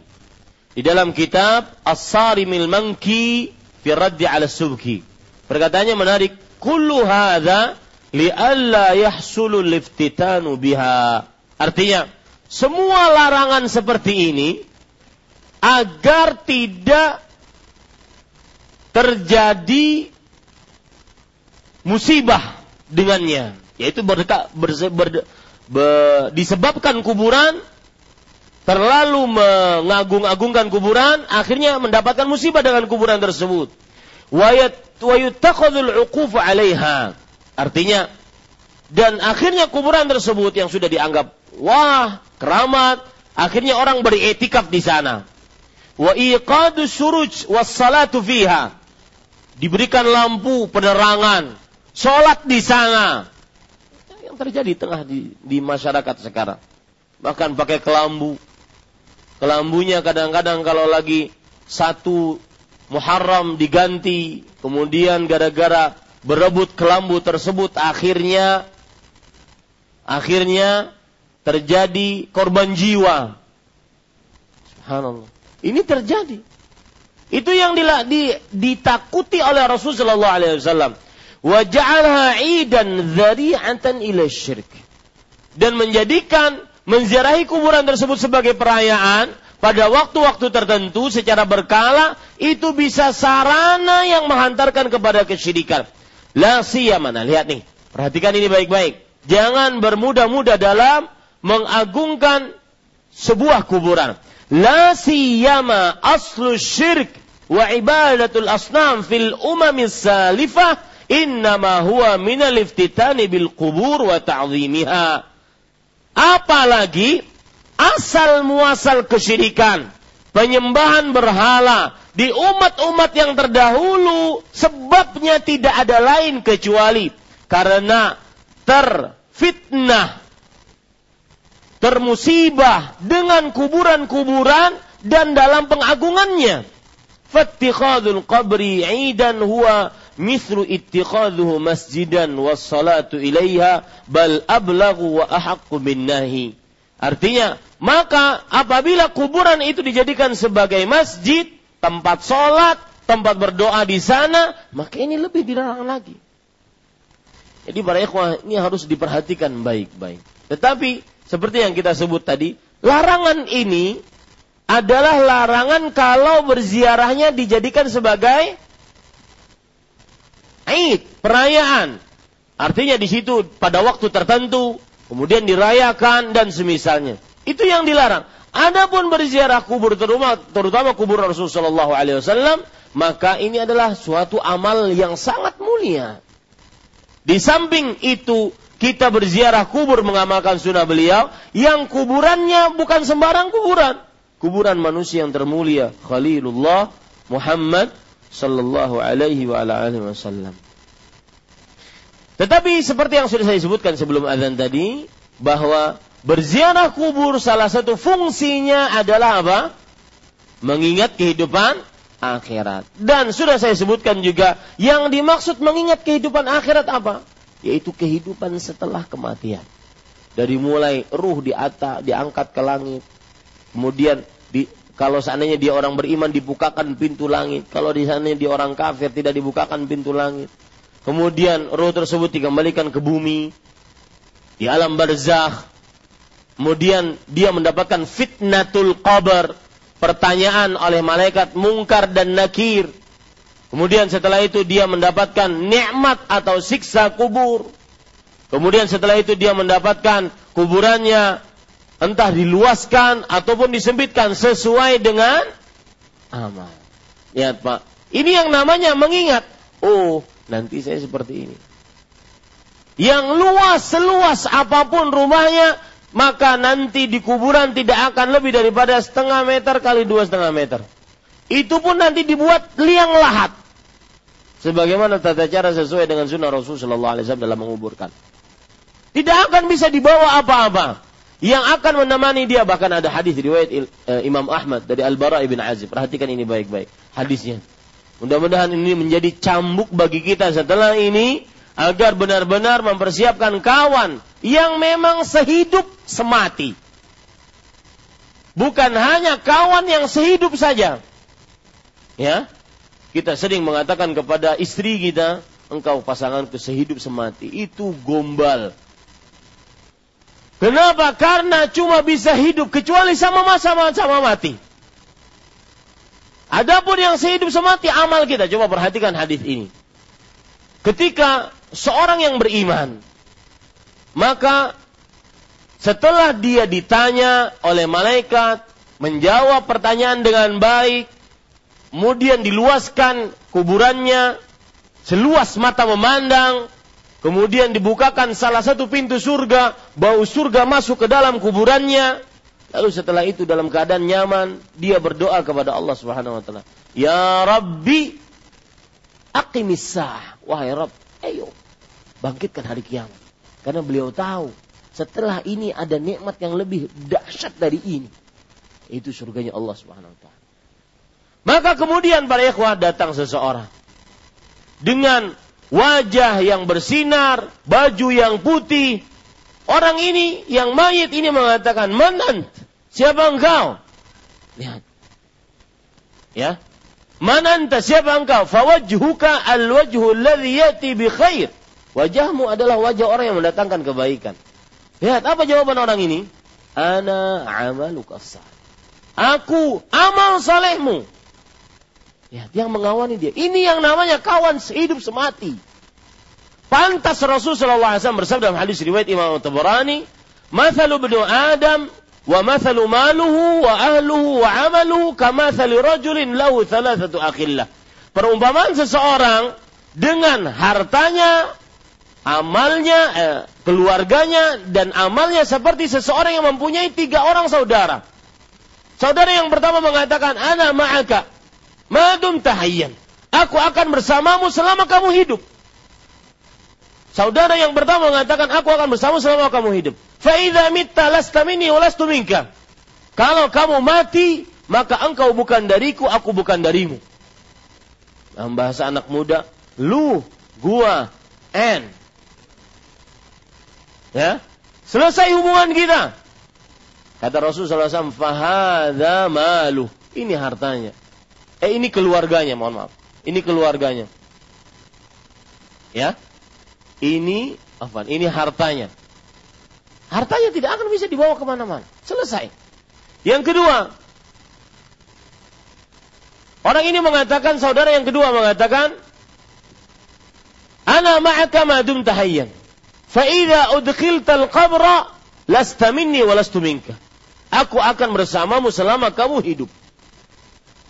di dalam kitab As-Sarimil Manki fi Raddi 'ala Subki. Perkataannya menarik, kullu hadza li'alla yahsulu liftitanu biha. Artinya, semua larangan seperti ini agar tidak terjadi musibah dengannya yaitu berdekat ber, ber, ber, disebabkan kuburan terlalu mengagung-agungkan kuburan akhirnya mendapatkan musibah dengan kuburan tersebut wayat 'alaiha artinya dan akhirnya kuburan tersebut yang sudah dianggap wah keramat akhirnya orang beriktikaf di sana wa iqadu suruj was fiha. Diberikan lampu penerangan, sholat di sana. Yang terjadi tengah di, di masyarakat sekarang. Bahkan pakai kelambu. Kelambunya kadang-kadang kalau lagi satu Muharram diganti, kemudian gara-gara berebut kelambu tersebut akhirnya akhirnya terjadi korban jiwa. Subhanallah. Ini terjadi. Itu yang ditakuti oleh Rasulullah sallallahu alaihi wasallam. Wa ja'alha 'idan dzari'atan ila syirk. Dan menjadikan menziarahi kuburan tersebut sebagai perayaan pada waktu-waktu tertentu secara berkala itu bisa sarana yang menghantarkan kepada kesyirikan. La siyamana, lihat nih. Perhatikan ini baik-baik. Jangan bermudah-mudah dalam mengagungkan sebuah kuburan. La siyama aslu syirk wa ibadatul asnam fil umamis salifah innama huwa minal iftitani bil kubur wa ta'zimiha. Apalagi asal muasal kesyirikan, penyembahan berhala di umat-umat yang terdahulu sebabnya tidak ada lain kecuali karena terfitnah termusibah dengan kuburan-kuburan dan dalam pengagungannya. Fattikhadul qabri idan huwa mithlu ittikhadhuhu masjidan was salatu ilaiha bal ablagu wa ahaqqu bin nahi. Artinya, maka apabila kuburan itu dijadikan sebagai masjid, tempat sholat, tempat berdoa di sana, maka ini lebih dilarang lagi. Jadi para ikhwah ini harus diperhatikan baik-baik. Tetapi seperti yang kita sebut tadi, larangan ini adalah larangan kalau berziarahnya dijadikan sebagai Aid, perayaan. Artinya di situ pada waktu tertentu kemudian dirayakan dan semisalnya. Itu yang dilarang. Adapun berziarah kubur terutama, terutama kubur Rasulullah SAW, maka ini adalah suatu amal yang sangat mulia. Di samping itu, kita berziarah kubur mengamalkan sunnah beliau, yang kuburannya bukan sembarang kuburan. Kuburan manusia yang termulia, Khalilullah Muhammad sallallahu alaihi wasallam. Tetapi seperti yang sudah saya sebutkan sebelum azan tadi, bahwa berziarah kubur salah satu fungsinya adalah apa? Mengingat kehidupan akhirat. Dan sudah saya sebutkan juga, yang dimaksud mengingat kehidupan akhirat apa? Yaitu kehidupan setelah kematian. Dari mulai ruh di atas, diangkat ke langit. Kemudian di, kalau seandainya dia orang beriman dibukakan pintu langit. Kalau di sana dia orang kafir tidak dibukakan pintu langit Kemudian roh tersebut dikembalikan ke bumi di alam barzakh. Kemudian dia mendapatkan fitnatul qabr, pertanyaan oleh malaikat mungkar dan nakir. Kemudian setelah itu dia mendapatkan nikmat atau siksa kubur. Kemudian setelah itu dia mendapatkan kuburannya entah diluaskan ataupun disempitkan sesuai dengan amal. Lihat Pak, ini yang namanya mengingat. Oh, nanti saya seperti ini. Yang luas seluas apa pun rumahnya, maka nanti di kuburan tidak akan lebih daripada setengah meter kali dua setengah meter. Itu pun nanti dibuat liang lahat. Sebagaimana tata cara sesuai dengan sunnah Rasulullah SAW dalam menguburkan. Tidak akan bisa dibawa apa-apa. Yang akan menemani dia bahkan ada hadis riwayat eh, Imam Ahmad dari Al Bara ibn Azib. Perhatikan ini baik-baik hadisnya. Mudah-mudahan ini menjadi cambuk bagi kita setelah ini agar benar-benar mempersiapkan kawan yang memang sehidup semati. Bukan hanya kawan yang sehidup saja. Ya. Kita sering mengatakan kepada istri kita, engkau pasanganku sehidup semati. Itu gombal. Kenapa? Karena cuma bisa hidup kecuali sama sama sama mati. Adapun yang sehidup semati amal kita. Coba perhatikan hadis ini. Ketika seorang yang beriman, maka setelah dia ditanya oleh malaikat, menjawab pertanyaan dengan baik, kemudian diluaskan kuburannya, seluas mata memandang, kemudian dibukakan salah satu pintu surga, bau surga masuk ke dalam kuburannya, Lalu setelah itu dalam keadaan nyaman, dia berdoa kepada Allah Subhanahu wa taala. Ya Rabbi, aqimisah. Wahai Rabb, ayo bangkitkan hari kiamat. Karena beliau tahu setelah ini ada nikmat yang lebih dahsyat dari ini. Itu surganya Allah Subhanahu wa taala. Maka kemudian para ikhwah datang seseorang dengan wajah yang bersinar, baju yang putih, Orang ini yang mayit ini mengatakan, "Manant? Siapa engkau?" Lihat. Ya. Mananta siapa engkau? Fawajhuka al-wajhu alladhi yati bi khair. Wajahmu adalah wajah orang yang mendatangkan kebaikan. Lihat apa jawaban orang ini? Ana amaluka Aku amal salehmu. Lihat yang mengawani dia. Ini yang namanya kawan sehidup semati. Pantas Rasul sallallahu alaihi wasallam bersabda dalam hadis riwayat Imam Tabarani, "Mathalu ibnu Adam wa mathalu maluhu wa ahluhu wa amaluhu kamathali rajulin lahu thalathatu akhillah." Perumpamaan seseorang dengan hartanya, amalnya, eh, keluarganya dan amalnya seperti seseorang yang mempunyai tiga orang saudara. Saudara yang pertama mengatakan, "Ana ma'aka madum tahayyan." Aku akan bersamamu selama kamu hidup. Saudara yang pertama mengatakan, aku akan bersama selama kamu hidup. Fa'idha mitta lasta minni lastu minka. Kalau kamu mati, maka engkau bukan dariku, aku bukan darimu. Dalam bahasa anak muda, lu, gua, and. Ya, selesai hubungan kita. Kata Rasulullah SAW, fahadha malu. Ini hartanya. Eh ini keluarganya, mohon maaf. Ini keluarganya. Ya. Ini, apa? Ini hartanya. Hartanya tidak akan bisa dibawa ke mana-mana. Selesai. Yang kedua, orang ini mengatakan, saudara yang kedua mengatakan, Ana ma'aka madum tahayyan. Fa'idha udkhilta al-qabra, lasta minni wa lastu minka. Aku akan bersamamu selama kamu hidup.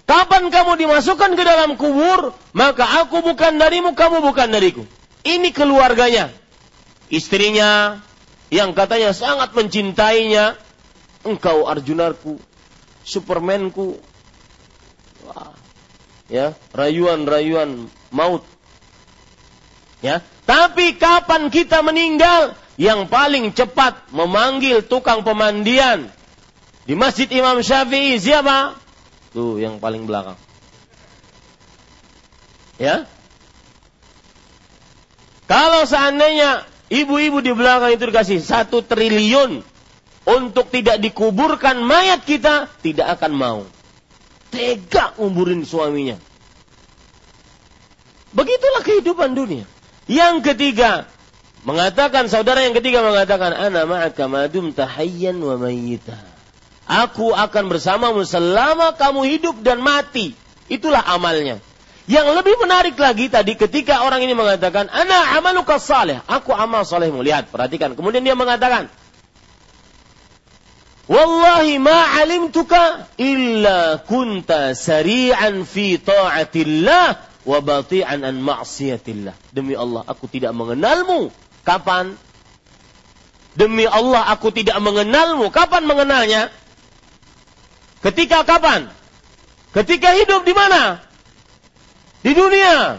Kapan kamu dimasukkan ke dalam kubur, maka aku bukan darimu, kamu bukan dariku. Ini keluarganya. Istrinya yang katanya sangat mencintainya. Engkau Arjunarku, Supermanku. Wah. Ya, rayuan-rayuan maut. Ya, tapi kapan kita meninggal? Yang paling cepat memanggil tukang pemandian di Masjid Imam Syafi'i siapa? Tuh yang paling belakang. Ya. Kalau seandainya ibu-ibu di belakang itu dikasih satu triliun untuk tidak dikuburkan mayat kita, tidak akan mau. Tega nguburin suaminya. Begitulah kehidupan dunia. Yang ketiga, mengatakan saudara yang ketiga mengatakan ana ma'aka madum tahayyan wa mayyita. Aku akan bersamamu selama kamu hidup dan mati. Itulah amalnya. Yang lebih menarik lagi tadi ketika orang ini mengatakan, Ana amaluka salih. Aku amal salehmu. Lihat, perhatikan. Kemudian dia mengatakan, Wallahi ma alimtuka illa kunta sari'an fi ta'atillah wa bati'an an ma'siyatillah. Demi Allah, aku tidak mengenalmu. Kapan? Demi Allah, aku tidak mengenalmu. Kapan mengenalnya? Ketika kapan? Ketika hidup di mana? Di dunia.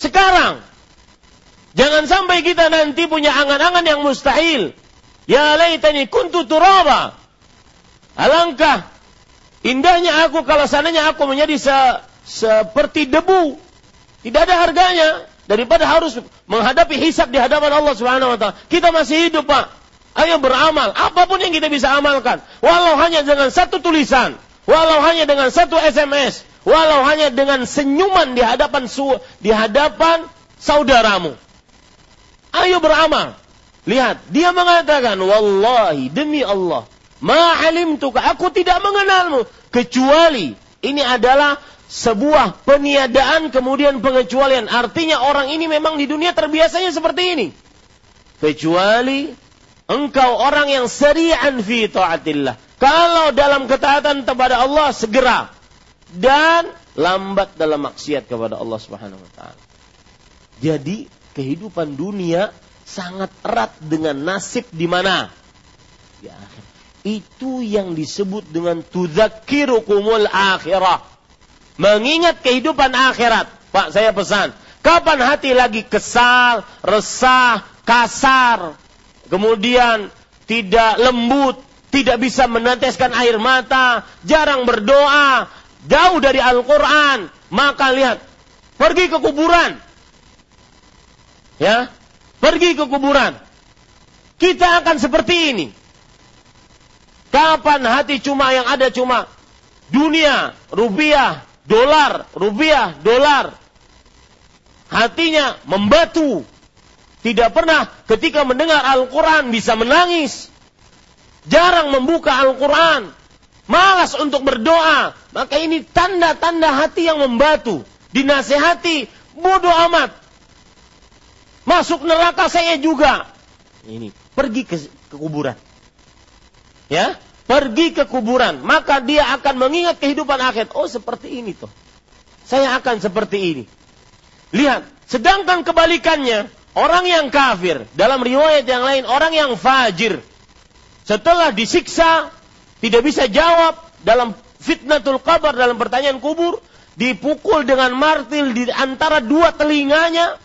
Sekarang. Jangan sampai kita nanti punya angan-angan yang mustahil. Ya laitani kuntu turaba. Alangkah indahnya aku kalau sananya aku menjadi se seperti debu. Tidak ada harganya daripada harus menghadapi hisab di hadapan Allah Subhanahu wa taala. Kita masih hidup, Pak. Ayo beramal, apa pun yang kita bisa amalkan, walau hanya dengan satu tulisan, walau hanya dengan satu SMS, walau hanya dengan senyuman di hadapan su di hadapan saudaramu. Ayo beramal. Lihat, dia mengatakan, "Wallahi demi Allah, ma alimtuka, aku tidak mengenalmu kecuali ini adalah sebuah peniadaan kemudian pengecualian. Artinya orang ini memang di dunia terbiasanya seperti ini. Kecuali Engkau orang yang seri'an fi taatillah. Kalau dalam ketaatan kepada Allah segera dan lambat dalam maksiat kepada Allah Subhanahu wa taala. Jadi kehidupan dunia sangat erat dengan nasib di mana? Di akhir. Itu yang disebut dengan tudzakirukumul akhirah. Mengingat kehidupan akhirat. Pak, saya pesan. Kapan hati lagi kesal, resah, kasar, kemudian tidak lembut, tidak bisa meneteskan air mata, jarang berdoa, jauh dari Al-Quran, maka lihat, pergi ke kuburan. Ya, pergi ke kuburan. Kita akan seperti ini. Kapan hati cuma yang ada cuma dunia, rupiah, dolar, rupiah, dolar. Hatinya membatu, tidak pernah ketika mendengar Al-Quran bisa menangis. Jarang membuka Al-Quran. Malas untuk berdoa. Maka ini tanda-tanda hati yang membatu. Dinasehati, bodoh amat. Masuk neraka saya juga. Ini, pergi ke, ke kuburan. Ya, pergi ke kuburan. Maka dia akan mengingat kehidupan akhir. Oh seperti ini tuh. Saya akan seperti ini. Lihat, sedangkan kebalikannya, Orang yang kafir, dalam riwayat yang lain, orang yang fajir, setelah disiksa, tidak bisa jawab dalam fitnatul kabar, dalam pertanyaan kubur, dipukul dengan martil di antara dua telinganya,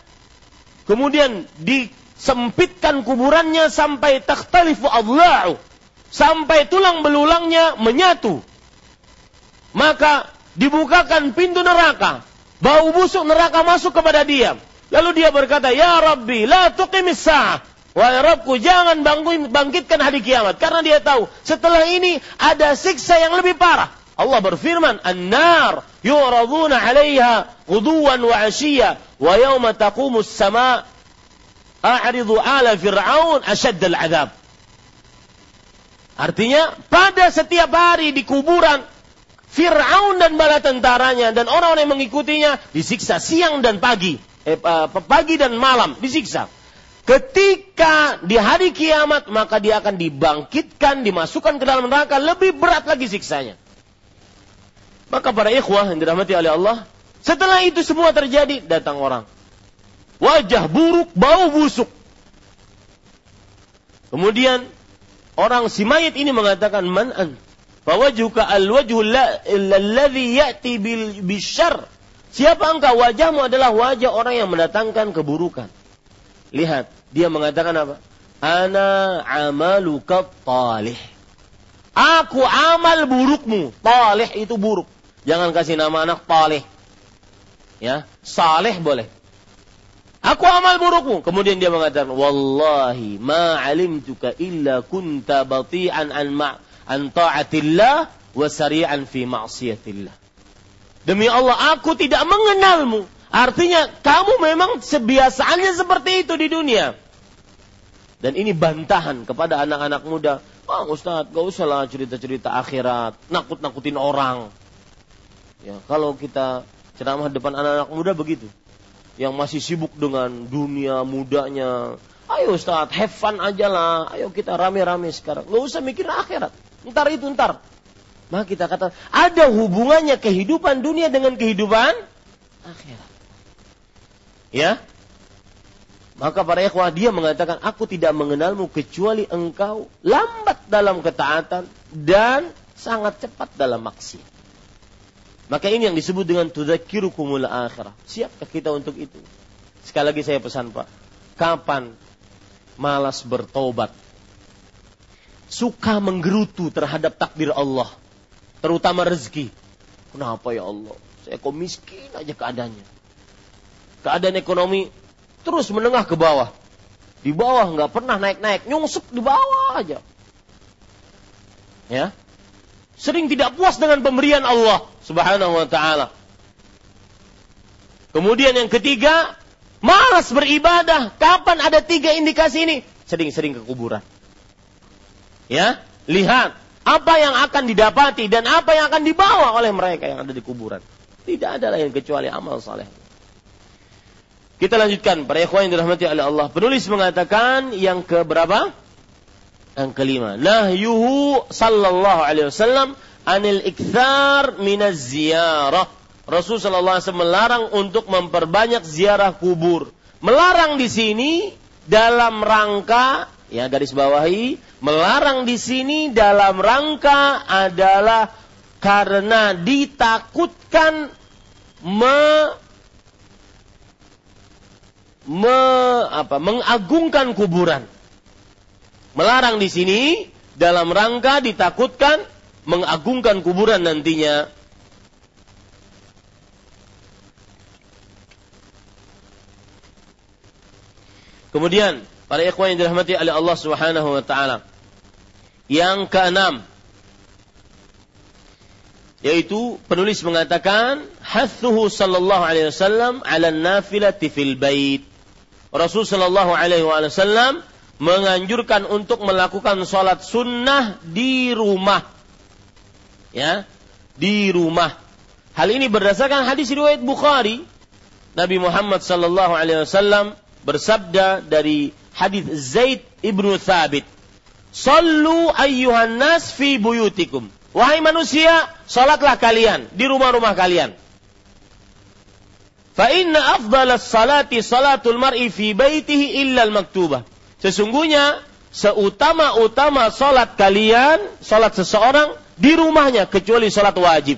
kemudian disempitkan kuburannya sampai takhtalifu adla'u, sampai tulang belulangnya menyatu. Maka dibukakan pintu neraka, bau busuk neraka masuk kepada dia. Lalu dia berkata, Ya Rabbi, la tuqimis sa'ah. Wahai Rabbku, jangan bangkitkan hari kiamat. Karena dia tahu, setelah ini ada siksa yang lebih parah. Allah berfirman, An-nar yu'raduna 'alaiha ghuduwan wa wa yawma taqumu as-sama' a'ridu 'ala fir'aun ashadd al-'adzab. Artinya, pada setiap hari di kuburan Fir'aun dan bala tentaranya dan orang-orang yang mengikutinya disiksa siang dan pagi, eh, pagi dan malam disiksa. Ketika di hari kiamat maka dia akan dibangkitkan, dimasukkan ke dalam neraka lebih berat lagi siksanya. Maka para ikhwah yang dirahmati oleh Allah, setelah itu semua terjadi, datang orang. Wajah buruk, bau busuk. Kemudian orang si mayit ini mengatakan, "Man ant?" Fawajuka al-wajhu alladhi ya'ti bil. Siapa engkau? Wajahmu adalah wajah orang yang mendatangkan keburukan. Lihat, dia mengatakan apa? Ana amaluka talih. Aku amal burukmu. Talih itu buruk. Jangan kasih nama anak talih. Ya, saleh boleh. Aku amal burukmu. Kemudian dia mengatakan, Wallahi ma alimtuka illa kunta bati'an an ma' an ta'atillah wa sari'an fi ma'siyatillah. Demi Allah, aku tidak mengenalmu. Artinya, kamu memang sebiasaannya seperti itu di dunia. Dan ini bantahan kepada anak-anak muda. Oh Ustaz, gak usah lah cerita-cerita akhirat. Nakut-nakutin orang. Ya, kalau kita ceramah depan anak-anak muda begitu. Yang masih sibuk dengan dunia mudanya. Ayo Ustaz, have fun aja lah. Ayo kita rame-rame sekarang. Gak usah mikir akhirat. Ntar itu ntar. Maka kita kata, ada hubungannya kehidupan dunia dengan kehidupan akhirat. Ya, maka para ikhwah dia mengatakan, aku tidak mengenalmu kecuali engkau lambat dalam ketaatan dan sangat cepat dalam maksiat. Maka ini yang disebut dengan tudzakirukumul akhirah. Siapkah kita untuk itu? Sekali lagi saya pesan Pak, kapan malas bertobat? Suka menggerutu terhadap takdir Allah, terutama rezeki. Kenapa ya Allah? Saya kok miskin aja keadaannya. Keadaan ekonomi terus menengah ke bawah. Di bawah nggak pernah naik-naik, nyungsep di bawah aja. Ya. Sering tidak puas dengan pemberian Allah Subhanahu wa taala. Kemudian yang ketiga, malas beribadah. Kapan ada tiga indikasi ini? Sering-sering ke kuburan. Ya, lihat apa yang akan didapati dan apa yang akan dibawa oleh mereka yang ada di kuburan. Tidak ada lain kecuali amal saleh. Kita lanjutkan para ikhwan yang dirahmati oleh Allah. Penulis mengatakan yang ke berapa? Yang kelima. Nahyuhu sallallahu alaihi wasallam anil ikthar minaz ziyarah. Rasul sallallahu alaihi wasallam melarang untuk memperbanyak ziarah kubur. Melarang di sini dalam rangka ya garis bawahi melarang di sini dalam rangka adalah karena ditakutkan me me, apa, mengagungkan kuburan. Melarang di sini dalam rangka ditakutkan mengagungkan kuburan nantinya. Kemudian para ikhwan yang dirahmati oleh Allah Subhanahu wa taala. Yang keenam yaitu penulis mengatakan hathuhu sallallahu alaihi wasallam ala nafilati fil bait Rasul Shallallahu Alaihi Wasallam menganjurkan untuk melakukan sholat sunnah di rumah, ya, di rumah. Hal ini berdasarkan hadis riwayat Bukhari. Nabi Muhammad Shallallahu Alaihi Wasallam bersabda dari hadis Zaid ibnu Thabit, "Sallu ayyuhan nas fi buyutikum." Wahai manusia, sholatlah kalian di rumah-rumah kalian. Fa inna afdalas salati salatul mar'i fi baitihi illa al-maktubah. Sesungguhnya seutama-utama salat kalian, salat seseorang di rumahnya kecuali salat wajib.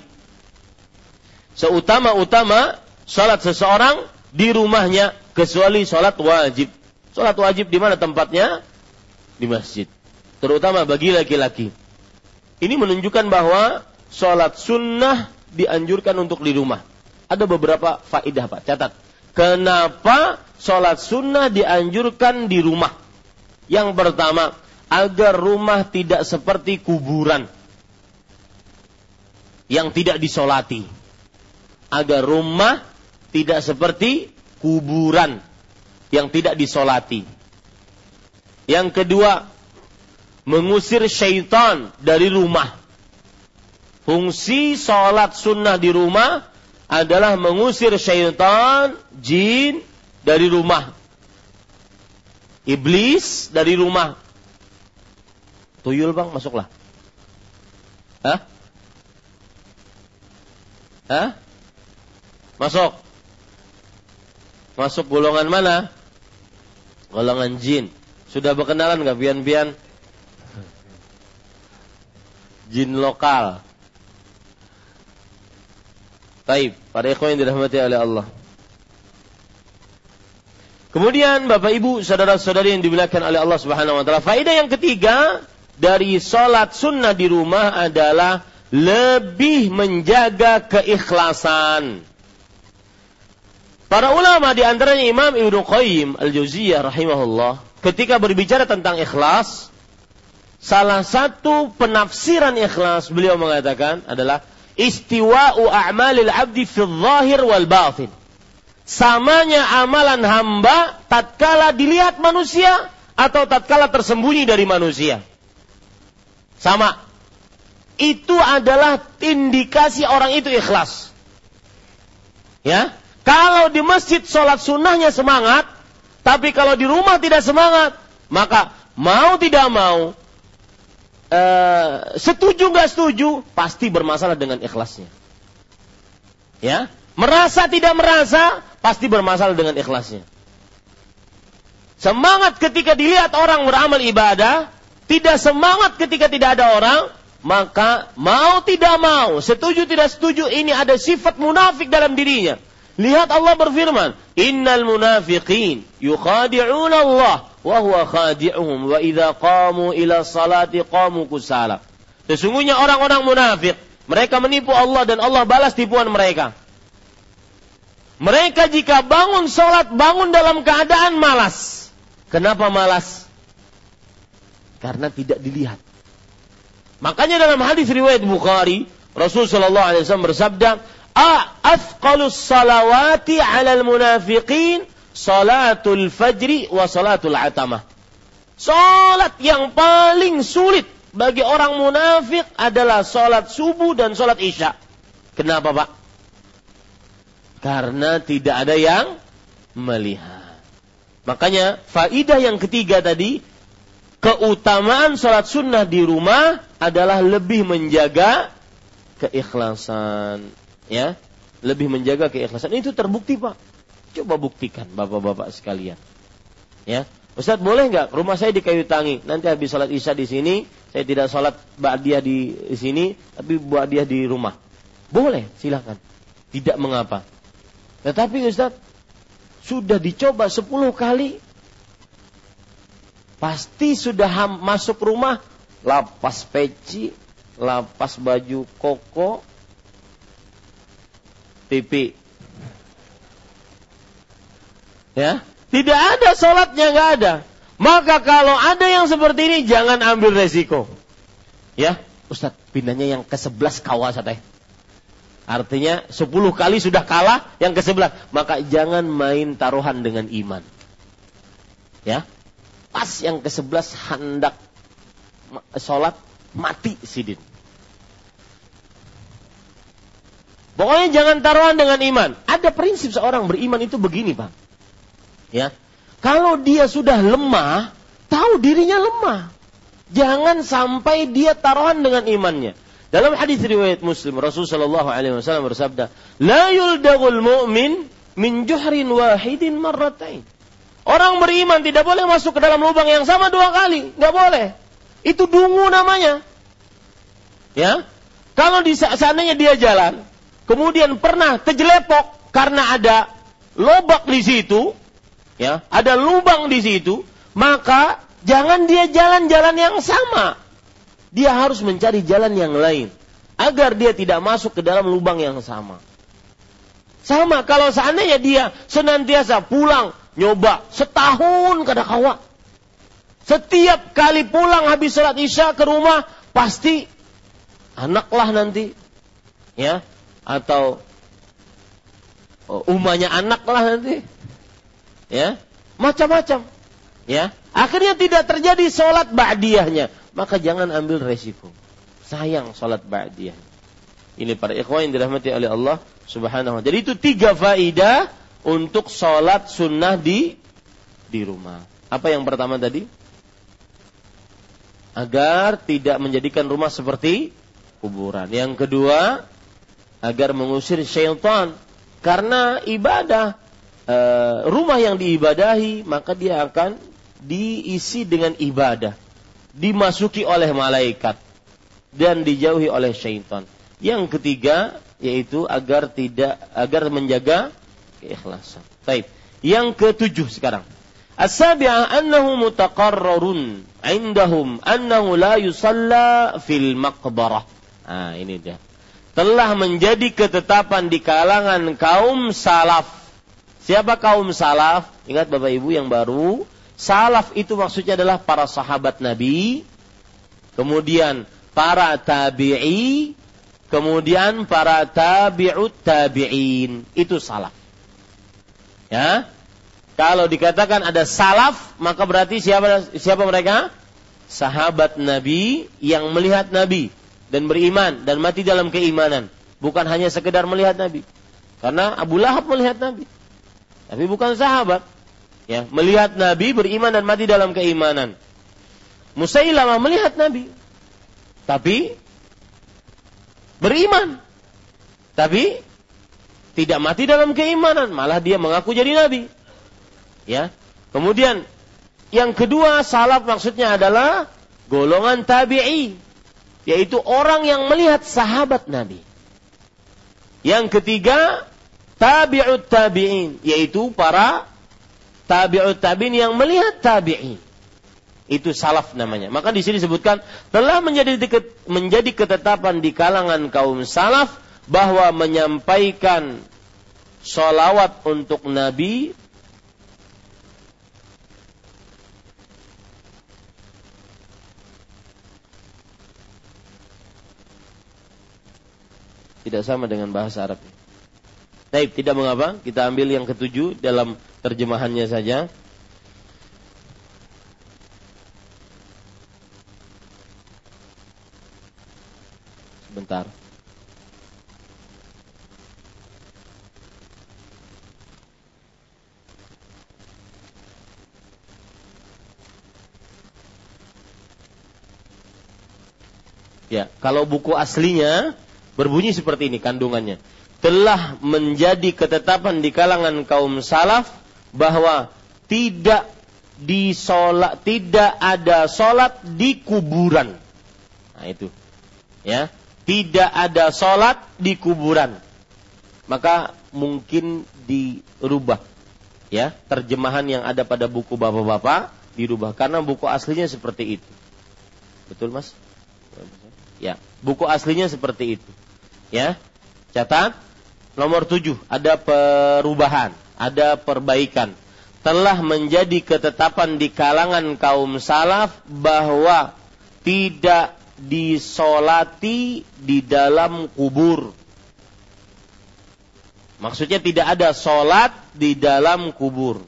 Seutama-utama salat seseorang di rumahnya kecuali salat wajib. Salat wajib di mana tempatnya? Di masjid. Terutama bagi laki-laki. Ini menunjukkan bahwa salat sunnah dianjurkan untuk di rumah ada beberapa faidah Pak. Catat. Kenapa sholat sunnah dianjurkan di rumah? Yang pertama, agar rumah tidak seperti kuburan yang tidak disolati. Agar rumah tidak seperti kuburan yang tidak disolati. Yang kedua, mengusir syaitan dari rumah. Fungsi sholat sunnah di rumah adalah mengusir syaitan, jin dari rumah. Iblis dari rumah. Tuyul bang, masuklah. Hah? Hah? Masuk. Masuk golongan mana? Golongan jin. Sudah berkenalan nggak bian-bian? Jin lokal. Taib, para ikhwan yang dirahmati oleh Allah. Kemudian Bapak Ibu, saudara-saudari yang dimuliakan oleh Allah Subhanahu wa taala, faedah yang ketiga dari salat sunnah di rumah adalah lebih menjaga keikhlasan. Para ulama di antaranya Imam Ibnu Qayyim Al-Jauziyah rahimahullah ketika berbicara tentang ikhlas salah satu penafsiran ikhlas beliau mengatakan adalah istiwa'u a'malil abdi fi zahir wal batin. Samanya amalan hamba tatkala dilihat manusia atau tatkala tersembunyi dari manusia. Sama. Itu adalah indikasi orang itu ikhlas. Ya, kalau di masjid sholat sunnahnya semangat, tapi kalau di rumah tidak semangat, maka mau tidak mau, uh, setuju nggak setuju, pasti bermasalah dengan ikhlasnya. Ya, merasa tidak merasa, pasti bermasalah dengan ikhlasnya. Semangat ketika dilihat orang beramal ibadah, tidak semangat ketika tidak ada orang, maka mau tidak mau, setuju tidak setuju, ini ada sifat munafik dalam dirinya. Lihat Allah berfirman, "Innal munafiqin yukhadi'una Allah wa huwa khadi'uhum wa idza qamu ila salati qamu kusala." Sesungguhnya orang-orang munafik, mereka menipu Allah dan Allah balas tipuan mereka. Mereka jika bangun sholat, bangun dalam keadaan malas. Kenapa malas? Karena tidak dilihat. Makanya dalam hadis riwayat Bukhari, Rasul Shallallahu Alaihi Wasallam bersabda, Afqalus salawati alal munafiqin salatul fajri wa salatul atamah. Salat yang paling sulit bagi orang munafik adalah salat subuh dan salat isya. Kenapa Pak? Karena tidak ada yang melihat. Makanya faidah yang ketiga tadi, keutamaan salat sunnah di rumah adalah lebih menjaga keikhlasan ya lebih menjaga keikhlasan. Itu terbukti pak. Coba buktikan bapak-bapak sekalian. Ya Ustaz boleh nggak? Rumah saya di kayu tangi. Nanti habis sholat isya di sini saya tidak sholat ba'diyah di sini tapi ba'diyah di rumah. Boleh silakan. Tidak mengapa. Tetapi Ustaz sudah dicoba 10 kali pasti sudah masuk rumah lapas peci lapas baju koko pipi. Ya, tidak ada sholatnya nggak ada. Maka kalau ada yang seperti ini jangan ambil resiko. Ya, Ustaz, pindahnya yang ke sebelas kawas teh. Artinya sepuluh kali sudah kalah yang ke sebelas. Maka jangan main taruhan dengan iman. Ya, pas yang ke sebelas hendak sholat mati sidin. Pokoknya jangan taruhan dengan iman. Ada prinsip seorang beriman itu begini, Pak. Ya. Kalau dia sudah lemah, tahu dirinya lemah. Jangan sampai dia taruhan dengan imannya. Dalam hadis riwayat Muslim, Rasulullah Shallallahu alaihi wasallam bersabda, "La yuldagul mu'min min juhrin wahidin marratain." Orang beriman tidak boleh masuk ke dalam lubang yang sama dua kali, nggak boleh. Itu dungu namanya. Ya, kalau di seandainya dia jalan, kemudian pernah terjelepok karena ada lobak di situ, ya, ada lubang di situ, maka jangan dia jalan-jalan yang sama. Dia harus mencari jalan yang lain agar dia tidak masuk ke dalam lubang yang sama. Sama kalau seandainya dia senantiasa pulang nyoba setahun kada kawa. Setiap kali pulang habis sholat isya ke rumah, pasti anaklah nanti. Ya, atau oh, umanya anaklah nanti. Ya, macam-macam. Ya, akhirnya tidak terjadi sholat ba'diyahnya. Maka jangan ambil resiko. Sayang sholat ba'diyah. Ini para ikhwan yang dirahmati oleh Allah subhanahu Jadi itu tiga faidah untuk sholat sunnah di di rumah. Apa yang pertama tadi? Agar tidak menjadikan rumah seperti kuburan. Yang kedua, agar mengusir syaitan. Karena ibadah e, rumah yang diibadahi maka dia akan diisi dengan ibadah, dimasuki oleh malaikat dan dijauhi oleh syaitan. Yang ketiga yaitu agar tidak agar menjaga keikhlasan. Baik. Yang ketujuh sekarang. As-sabi'ah annahu mutaqarrarun indahum annahu la yusalla fil maqbarah. Ah, ini dia. Telah menjadi ketetapan di kalangan kaum salaf. Siapa kaum salaf? Ingat Bapak Ibu yang baru, salaf itu maksudnya adalah para sahabat Nabi, kemudian para tabi'i, kemudian para tabi'ut tabi'in. Itu salaf. Ya. Kalau dikatakan ada salaf, maka berarti siapa siapa mereka? Sahabat Nabi yang melihat Nabi dan beriman dan mati dalam keimanan, bukan hanya sekedar melihat Nabi. Karena Abu Lahab melihat Nabi, tapi bukan sahabat. Ya, melihat Nabi beriman dan mati dalam keimanan. Musailamah melihat Nabi, tapi beriman. Tapi tidak mati dalam keimanan, malah dia mengaku jadi nabi. Ya. Kemudian yang kedua salaf maksudnya adalah golongan tabi'i, yaitu orang yang melihat sahabat Nabi. Yang ketiga tabi'ut tabi'in, yaitu para tabi'ut tabi'in yang melihat tabi'in. Itu salaf namanya. Maka di sini disebutkan telah menjadi menjadi ketetapan di kalangan kaum salaf bahwa menyampaikan sholawat untuk Nabi tidak sama dengan bahasa Arab. Baik, tidak mengapa, kita ambil yang ketujuh dalam terjemahannya saja. Sebentar. Ya, kalau buku aslinya berbunyi seperti ini kandungannya. Telah menjadi ketetapan di kalangan kaum salaf bahwa tidak di sholat, tidak ada sholat di kuburan. Nah itu, ya, tidak ada sholat di kuburan. Maka mungkin dirubah, ya, terjemahan yang ada pada buku bapak-bapak dirubah karena buku aslinya seperti itu. Betul mas? Ya, buku aslinya seperti itu. Ya. Catat nomor tujuh ada perubahan, ada perbaikan. Telah menjadi ketetapan di kalangan kaum salaf bahwa tidak disolati di dalam kubur. Maksudnya tidak ada solat di dalam kubur.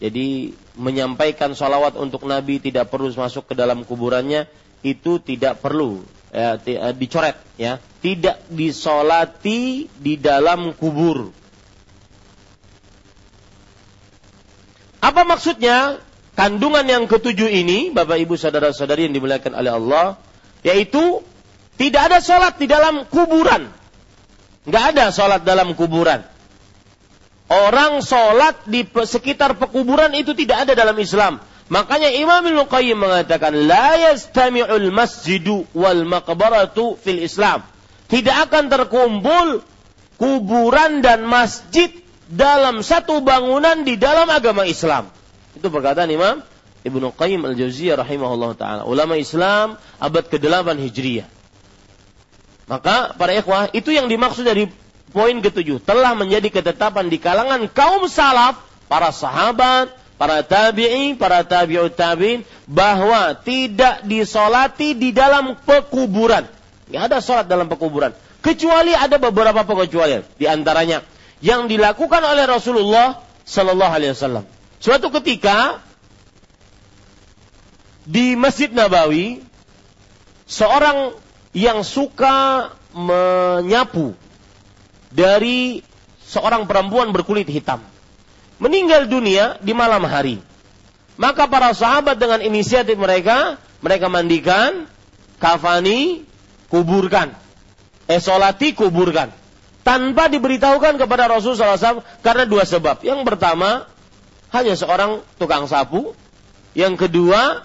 Jadi menyampaikan solawat untuk Nabi tidak perlu masuk ke dalam kuburannya itu tidak perlu ya, dicoret ya. Tidak disolati di dalam kubur. Apa maksudnya? Kandungan yang ketujuh ini bapak ibu saudara saudari yang dimuliakan oleh Allah yaitu tidak ada sholat di dalam kuburan. Nggak ada sholat dalam kuburan. Orang sholat di sekitar pekuburan itu tidak ada dalam Islam Makanya Imam Ibnu Qayyim mengatakan la yastami'ul masjidu wal maqbaratu fil Islam. Tidak akan terkumpul kuburan dan masjid dalam satu bangunan di dalam agama Islam. Itu perkataan Imam Ibnu Qayyim Al-Jauziyah rahimahullah taala, ulama Islam abad ke-8 Hijriah. Maka para ikhwah, itu yang dimaksud dari poin ketujuh, telah menjadi ketetapan di kalangan kaum salaf, para sahabat, para tabi'i, para tabi'ut tabi'in bahwa tidak disolati di dalam pekuburan. Tidak ada sholat dalam pekuburan. Kecuali ada beberapa pengecualian. Di antaranya yang dilakukan oleh Rasulullah Sallallahu Alaihi Wasallam. Suatu ketika di Masjid Nabawi, seorang yang suka menyapu dari seorang perempuan berkulit hitam meninggal dunia di malam hari. Maka para sahabat dengan inisiatif mereka, mereka mandikan, kafani, kuburkan. Esolati, kuburkan. Tanpa diberitahukan kepada Rasulullah SAW karena dua sebab. Yang pertama, hanya seorang tukang sapu. Yang kedua,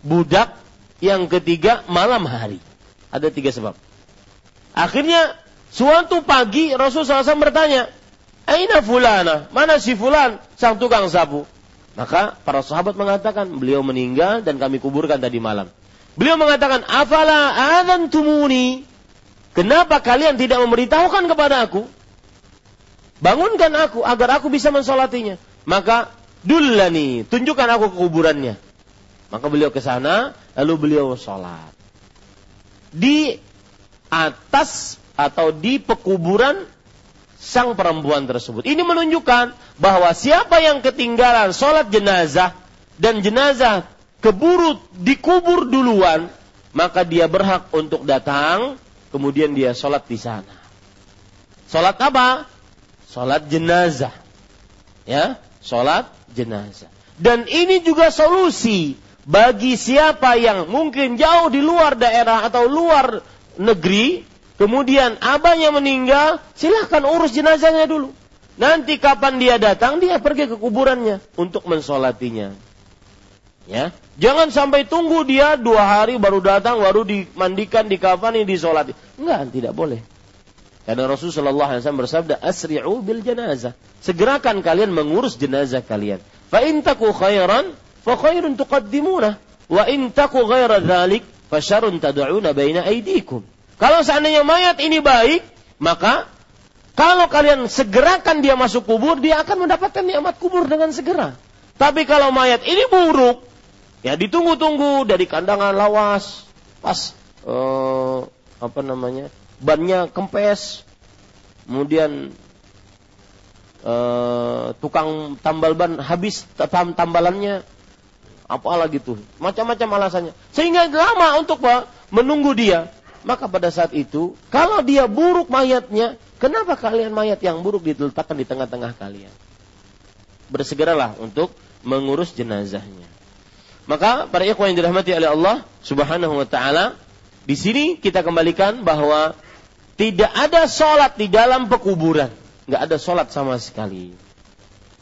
budak. Yang ketiga, malam hari. Ada tiga sebab. Akhirnya, suatu pagi Rasulullah SAW bertanya, Aina fulana? Mana si fulan? Sang tukang sapu. Maka para sahabat mengatakan, beliau meninggal dan kami kuburkan tadi malam. Beliau mengatakan, afala adhan tumuni. Kenapa kalian tidak memberitahukan kepada aku? Bangunkan aku agar aku bisa mensolatinya. Maka dullani, tunjukkan aku ke kuburannya. Maka beliau ke sana, lalu beliau sholat. Di atas atau di pekuburan sang perempuan tersebut. Ini menunjukkan bahwa siapa yang ketinggalan sholat jenazah dan jenazah keburu dikubur duluan, maka dia berhak untuk datang, kemudian dia sholat di sana. Sholat apa? Sholat jenazah. Ya, sholat jenazah. Dan ini juga solusi bagi siapa yang mungkin jauh di luar daerah atau luar negeri, Kemudian abahnya meninggal, silahkan urus jenazahnya dulu. Nanti kapan dia datang, dia pergi ke kuburannya untuk mensolatinya. Ya, jangan sampai tunggu dia dua hari baru datang, baru dimandikan, dikafani, disolati. Enggak, tidak boleh. Karena Rasulullah SAW bersabda, asri'u bil jenazah. Segerakan kalian mengurus jenazah kalian. Fa in taku khairan, fa khairun tuqaddimuna. Wa in taku ghaira dhalik, fa syarun tad'una baina aidikum. Kalau seandainya mayat ini baik, maka kalau kalian segerakan dia masuk kubur, dia akan mendapatkan nikmat kubur dengan segera. Tapi kalau mayat ini buruk, ya ditunggu-tunggu dari kandangan lawas, pas uh, apa namanya bannya kempes, kemudian uh, tukang tambal ban habis tam tambalannya, apalah gitu, macam-macam alasannya, sehingga lama untuk menunggu dia maka pada saat itu kalau dia buruk mayatnya, kenapa kalian mayat yang buruk diletakkan di tengah-tengah kalian? Bersegeralah untuk mengurus jenazahnya. Maka para ikhwan yang dirahmati oleh Allah Subhanahu wa taala, di sini kita kembalikan bahwa tidak ada sholat di dalam pekuburan. Nggak ada sholat sama sekali.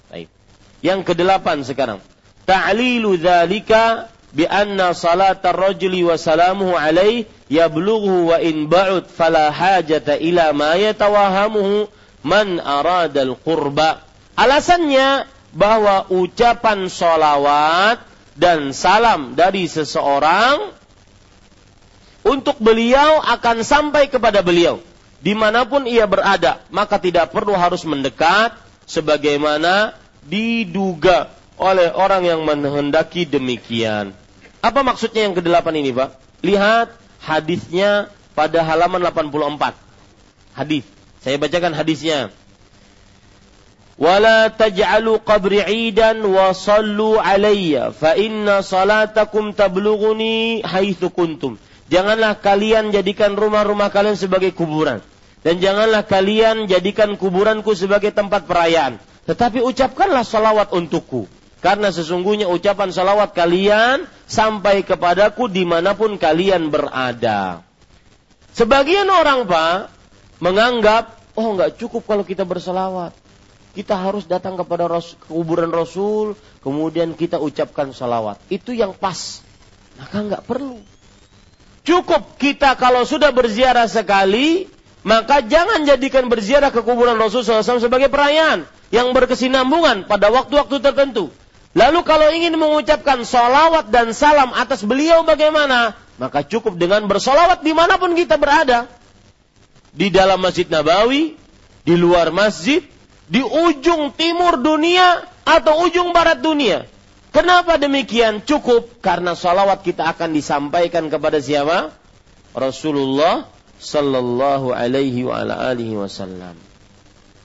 Baik. Yang kedelapan sekarang. Ta'lilu dzalika bi anna salat ar-rajuli wa salamuhu alaih yablughu wa in ba'ud fala hajata ila ma yatawahamuhu man arada al-qurba. Alasannya bahwa ucapan solawat dan salam dari seseorang untuk beliau akan sampai kepada beliau di mana pun ia berada maka tidak perlu harus mendekat sebagaimana diduga oleh orang yang menghendaki demikian. Apa maksudnya yang kedelapan ini, Pak? Lihat hadisnya pada halaman 84. Hadis. Saya bacakan hadisnya. Wala taj'alu qabri 'idan wa sallu 'alayya fa inna salatakum tablughuni haitsu kuntum. Janganlah kalian jadikan rumah-rumah kalian sebagai kuburan dan janganlah kalian jadikan kuburanku sebagai tempat perayaan. Tetapi ucapkanlah salawat untukku karena sesungguhnya ucapan salawat kalian sampai kepadaku di mana pun kalian berada. Sebagian orang pak menganggap, oh nggak cukup kalau kita bersalawat. Kita harus datang kepada Rasul, kuburan Rasul, kemudian kita ucapkan salawat. Itu yang pas. Maka nggak perlu. Cukup kita kalau sudah berziarah sekali, maka jangan jadikan berziarah ke kuburan Rasul SAW sebagai perayaan yang berkesinambungan pada waktu-waktu tertentu. Lalu kalau ingin mengucapkan solawat dan salam atas beliau bagaimana? Maka cukup dengan bersolawat di mana pun kita berada. Di dalam masjid Nabawi, di luar masjid, di ujung timur dunia, atau ujung barat dunia. Kenapa demikian? Cukup karena salawat kita akan disampaikan kepada siapa? Rasulullah sallallahu alaihi wasallam.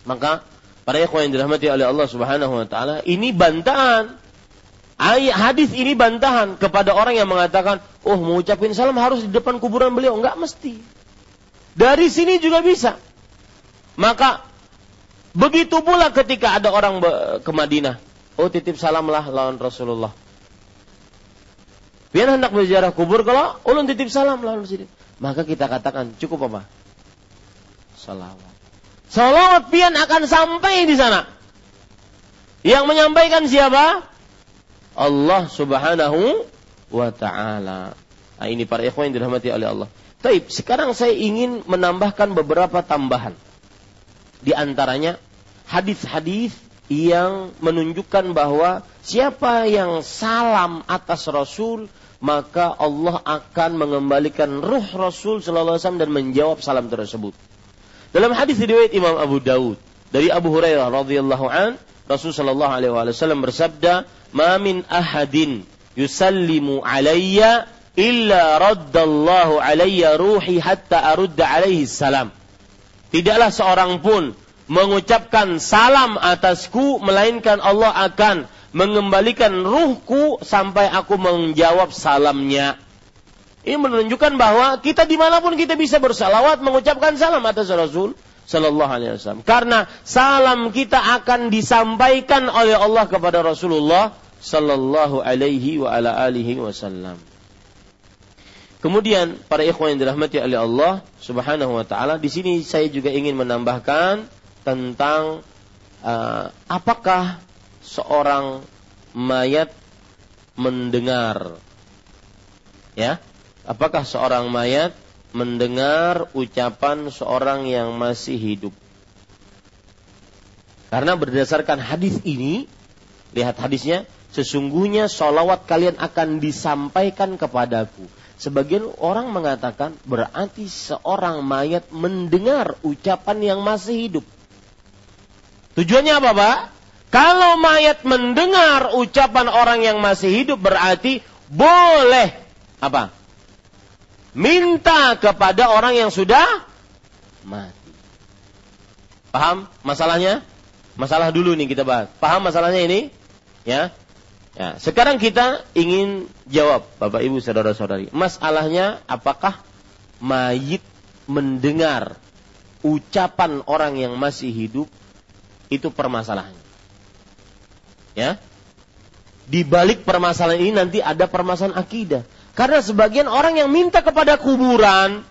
Maka para ikhwan yang dirahmati oleh Allah Subhanahu wa taala, ini bantahan Ayat hadis ini bantahan kepada orang yang mengatakan, "Oh, mengucapkan salam harus di depan kuburan beliau." Enggak mesti. Dari sini juga bisa. Maka begitu pula ketika ada orang ke Madinah, "Oh, titip salamlah lawan Rasulullah." Biar hendak berziarah kubur kalau ulun titip salam lawan sini. Maka kita katakan cukup apa? Salawat. Salawat pian akan sampai di sana. Yang menyampaikan siapa? Allah Subhanahu wa taala. Nah, ini para ikhwan yang dirahmati oleh Allah. Taib, sekarang saya ingin menambahkan beberapa tambahan. Di antaranya hadis-hadis yang menunjukkan bahwa siapa yang salam atas Rasul maka Allah akan mengembalikan ruh Rasul sallallahu alaihi wasallam dan menjawab salam tersebut. Dalam hadis riwayat Imam Abu Daud dari Abu Hurairah radhiyallahu an Rasul sallallahu alaihi wasallam bersabda, "Ma min ahadin yusallimu alayya illa raddallahu alayya ruhi hatta arudda alaihi salam." Tidaklah seorang pun mengucapkan salam atasku melainkan Allah akan mengembalikan ruhku sampai aku menjawab salamnya. Ini menunjukkan bahwa kita di mana pun kita bisa bersalawat mengucapkan salam atas Rasul Sallallahu Alaihi Wasallam. Karena salam kita akan disampaikan oleh Allah kepada Rasulullah Sallallahu Alaihi wa ala alihi Wasallam. Kemudian para ikhwan yang dirahmati oleh Allah Subhanahu wa taala, di sini saya juga ingin menambahkan tentang uh, apakah seorang mayat mendengar ya? Apakah seorang mayat mendengar ucapan seorang yang masih hidup. Karena berdasarkan hadis ini, lihat hadisnya, sesungguhnya solawat kalian akan disampaikan kepadaku. Sebagian orang mengatakan berarti seorang mayat mendengar ucapan yang masih hidup. Tujuannya apa, Pak? Kalau mayat mendengar ucapan orang yang masih hidup berarti boleh apa? Minta kepada orang yang sudah mati. Paham masalahnya? Masalah dulu nih kita bahas. Paham masalahnya ini? Ya. Ya, sekarang kita ingin jawab Bapak Ibu saudara-saudari. Masalahnya apakah mayit mendengar ucapan orang yang masih hidup itu permasalahannya. Ya. Di balik permasalahan ini nanti ada permasalahan akidah. Karena sebagian orang yang minta kepada kuburan,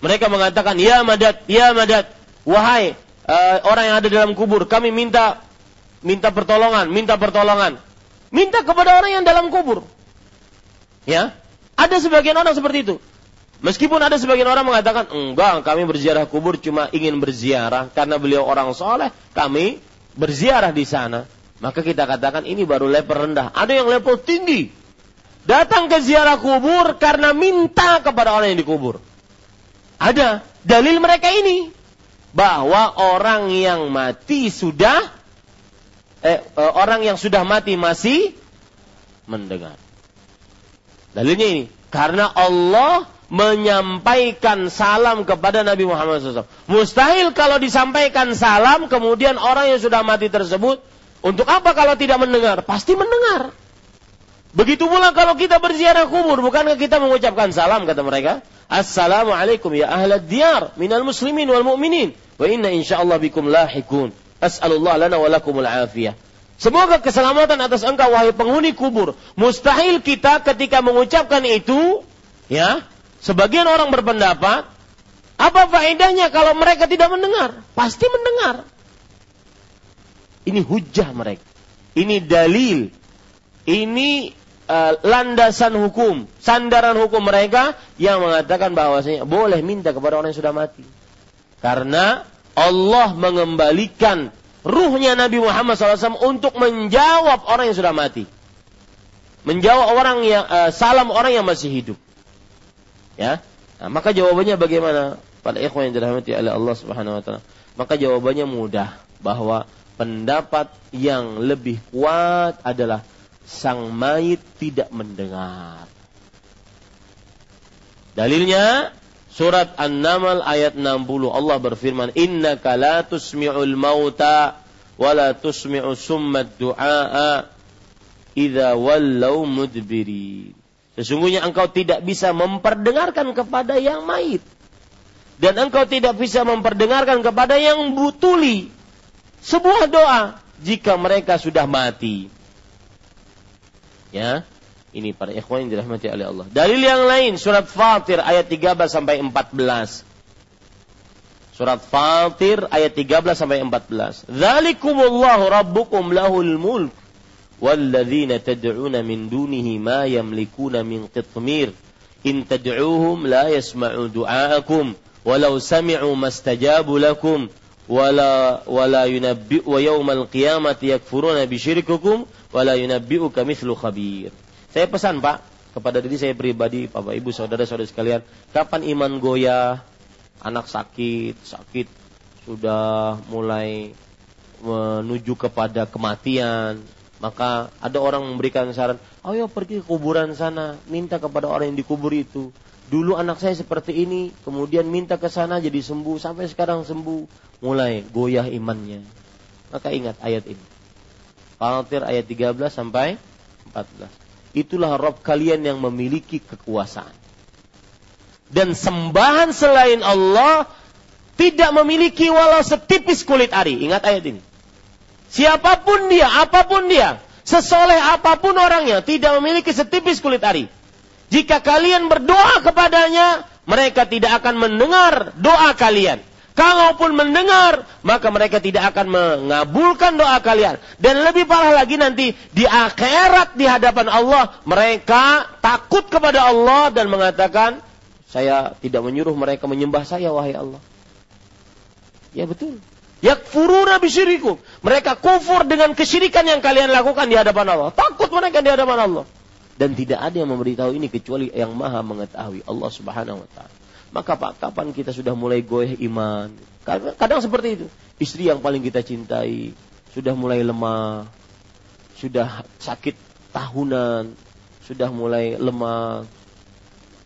mereka mengatakan, ya madat, ya madat, wahai uh, orang yang ada dalam kubur, kami minta minta pertolongan, minta pertolongan. Minta kepada orang yang dalam kubur. Ya, ada sebagian orang seperti itu. Meskipun ada sebagian orang mengatakan, enggak, kami berziarah kubur cuma ingin berziarah karena beliau orang soleh, kami berziarah di sana. Maka kita katakan ini baru level rendah. Ada yang level tinggi datang ke ziarah kubur karena minta kepada orang yang dikubur. Ada dalil mereka ini bahwa orang yang mati sudah eh, eh, orang yang sudah mati masih mendengar. Dalilnya ini karena Allah menyampaikan salam kepada Nabi Muhammad SAW. Mustahil kalau disampaikan salam kemudian orang yang sudah mati tersebut untuk apa kalau tidak mendengar? Pasti mendengar. Begitu pula kalau kita berziarah kubur, bukankah kita mengucapkan salam kata mereka? Assalamualaikum ya ahlad diyar minal muslimin wal mu'minin wa inna insyaallah bikum lahikun. As'alullah lana wa lakumul afiyah. Semoga keselamatan atas engkau wahai penghuni kubur. Mustahil kita ketika mengucapkan itu, ya, sebagian orang berpendapat, apa faedahnya kalau mereka tidak mendengar? Pasti mendengar. Ini hujah mereka. Ini dalil. Ini uh, landasan hukum, sandaran hukum mereka yang mengatakan bahwasanya boleh minta kepada orang yang sudah mati. Karena Allah mengembalikan ruhnya Nabi Muhammad SAW untuk menjawab orang yang sudah mati. Menjawab orang yang uh, salam orang yang masih hidup. Ya. Nah, maka jawabannya bagaimana? Pada ikhwan yang dirahmati oleh Allah Subhanahu wa taala. Maka jawabannya mudah bahwa pendapat yang lebih kuat adalah sang mayit tidak mendengar. Dalilnya surat An-Naml ayat 60 Allah berfirman innaka la tusmi'ul mauta wa tusmi'u summat du'a idza wallau mudbirin. Sesungguhnya engkau tidak bisa memperdengarkan kepada yang mayit dan engkau tidak bisa memperdengarkan kepada yang butuli sebuah doa jika mereka sudah mati. Ya, ini para ikhwan yang dirahmati oleh Allah. Dalil yang lain surat Fatir ayat 13 sampai 14. Surat Fatir ayat 13 sampai 14. Dzalikumullahu rabbukum lahul mulk walladzina tad'una min dunihi ma yamlikuna min qitmir in tad'uuhum la yasma'u du'aakum walau sami'u mastajabu lakum wala wala yunabbi wa yaumal qiyamati yakfuruna bisyirikukum wala yunabbi'uka mithlu khabir. Saya pesan Pak kepada diri saya pribadi, Bapak Ibu, saudara-saudara sekalian, kapan iman goyah, anak sakit, sakit sudah mulai menuju kepada kematian, maka ada orang memberikan saran, ayo pergi ke kuburan sana, minta kepada orang yang dikubur itu. Dulu anak saya seperti ini, kemudian minta ke sana jadi sembuh, sampai sekarang sembuh, mulai goyah imannya. Maka ingat ayat ini. Fatir ayat 13 sampai 14. Itulah Rob kalian yang memiliki kekuasaan. Dan sembahan selain Allah tidak memiliki walau setipis kulit ari. Ingat ayat ini. Siapa pun dia, apa pun dia, sesoleh apa pun orangnya, tidak memiliki setipis kulit ari jika kalian berdoa kepadanya, mereka tidak akan mendengar doa kalian. Kalaupun mendengar, maka mereka tidak akan mengabulkan doa kalian. Dan lebih parah lagi nanti di akhirat di hadapan Allah, mereka takut kepada Allah dan mengatakan, saya tidak menyuruh mereka menyembah saya wahai Allah. Ya betul. Yakfuruna bisyirikum. Mereka kufur dengan kesyirikan yang kalian lakukan di hadapan Allah. Takut mereka di hadapan Allah dan tidak ada yang memberitahu ini kecuali yang maha mengetahui Allah subhanahu wa ta'ala. Maka Pak, kapan kita sudah mulai goyah iman? Kadang, kadang seperti itu. Istri yang paling kita cintai sudah mulai lemah, sudah sakit tahunan, sudah mulai lemah,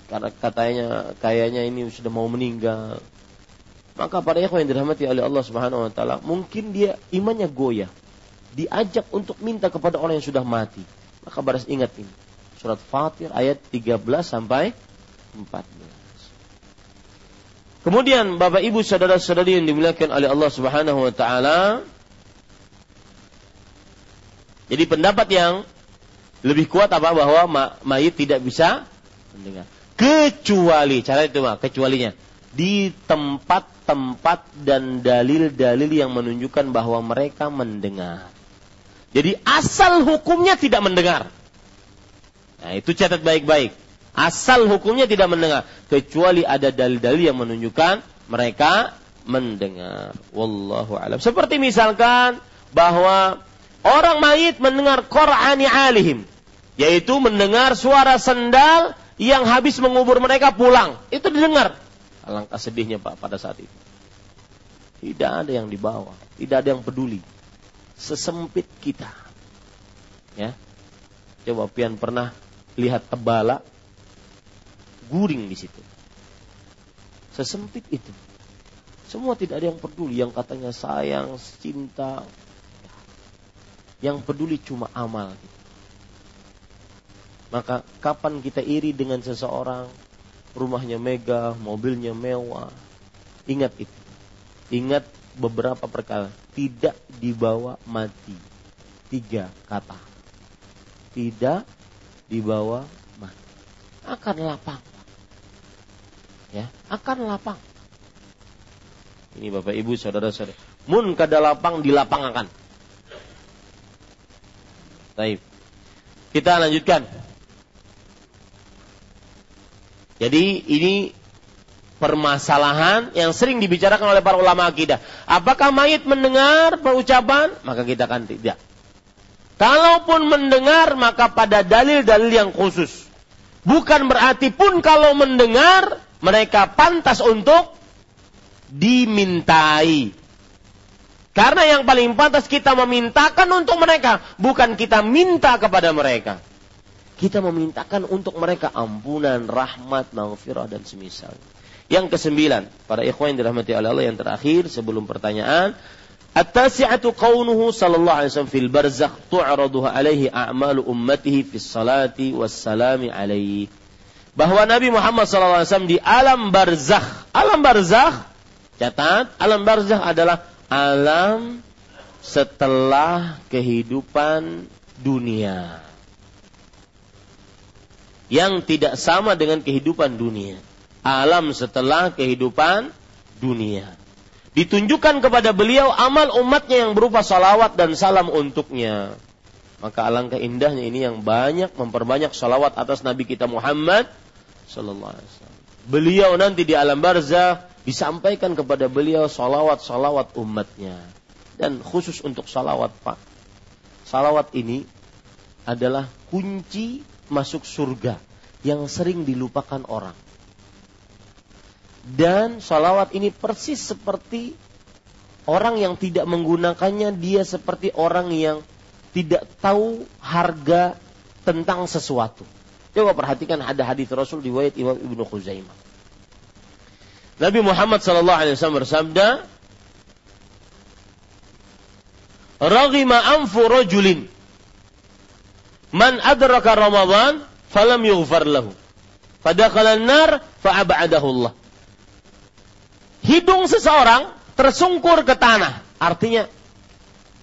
karena katanya kayaknya ini sudah mau meninggal. Maka para ikhwan yang dirahmati oleh Allah Subhanahu wa taala, mungkin dia imannya goyah. Diajak untuk minta kepada orang yang sudah mati. Maka baras ingat ini surat Fatir ayat 13 sampai 14. Kemudian Bapak Ibu saudara-saudari yang dimuliakan oleh Allah Subhanahu wa taala jadi pendapat yang lebih kuat apa bahwa mayit tidak bisa mendengar kecuali cara itu mah kecualinya di tempat-tempat dan dalil-dalil yang menunjukkan bahwa mereka mendengar. Jadi asal hukumnya tidak mendengar. Nah, itu catat baik-baik. Asal hukumnya tidak mendengar kecuali ada dalil-dalil yang menunjukkan mereka mendengar. Wallahu alam. Seperti misalkan bahwa orang mayit mendengar Qur'ani alihim, yaitu mendengar suara sendal yang habis mengubur mereka pulang. Itu didengar. Alangkah sedihnya Pak pada saat itu. Tidak ada yang dibawa, tidak ada yang peduli. Sesempit kita. Ya. Coba pian pernah lihat tebala guring di situ. Sesempit itu. Semua tidak ada yang peduli, yang katanya sayang, cinta. Yang peduli cuma amal. Maka kapan kita iri dengan seseorang, rumahnya megah, mobilnya mewah. Ingat itu. Ingat beberapa perkara. Tidak dibawa mati. Tiga kata. Tidak dibawa mati. Akan lapang. Ya, akan lapang. Ini Bapak Ibu saudara-saudara. Mun kada lapang dilapangakan. Baik. Kita lanjutkan. Jadi ini permasalahan yang sering dibicarakan oleh para ulama akidah. Apakah mayit mendengar perucapan? Maka kita akan tidak. Kalaupun mendengar maka pada dalil-dalil yang khusus. Bukan berarti pun kalau mendengar mereka pantas untuk dimintai. Karena yang paling pantas kita memintakan untuk mereka, bukan kita minta kepada mereka. Kita memintakan untuk mereka ampunan, rahmat, maghfirah dan semisal. Yang kesembilan, para ikhwan yang dirahmati oleh Allah yang terakhir sebelum pertanyaan, At-tasi'atu qawnuhu sallallahu alaihi wasallam barzakh tu'raduhu alaihi a'malu ummatihi fis salati was salami alaihi. Bahwa Nabi Muhammad sallallahu alaihi wasallam di alam barzakh. Alam barzakh, catat, alam barzakh adalah alam setelah kehidupan dunia. Yang tidak sama dengan kehidupan dunia. Alam setelah kehidupan dunia. Ditunjukkan kepada beliau amal umatnya yang berupa salawat dan salam untuknya. Maka alangkah indahnya ini yang banyak memperbanyak salawat atas Nabi kita Muhammad Sallallahu Alaihi Wasallam. Beliau nanti di alam barzah disampaikan kepada beliau salawat-salawat umatnya. Dan khusus untuk salawat Pak. Salawat ini adalah kunci masuk surga yang sering dilupakan orang. Dan salawat ini persis seperti orang yang tidak menggunakannya, dia seperti orang yang tidak tahu harga tentang sesuatu. Coba perhatikan ada hadis Rasul riwayat Imam Ibnu Khuzaimah. Nabi Muhammad sallallahu alaihi wasallam bersabda, "Raghima anfu rajulin man adraka Ramadan falam yughfar lahu. Fadakhala an-nar fa'abadahu Allah." Hidung seseorang tersungkur ke tanah. Artinya,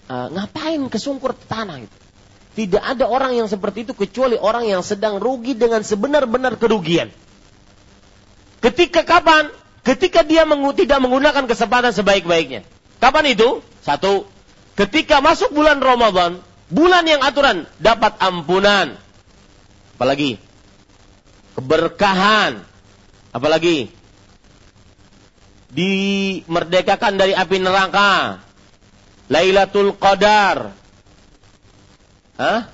uh, ngapain kesungkur ke tanah itu? Tidak ada orang yang seperti itu kecuali orang yang sedang rugi dengan sebenar-benar kerugian. Ketika kapan? Ketika dia mengu tidak menggunakan kesempatan sebaik-baiknya. Kapan itu? Satu, ketika masuk bulan Ramadan, bulan yang aturan dapat ampunan. Apalagi? Keberkahan. Apalagi? Dimerdekakan dari api neraka. Lailatul Qadar. Hah?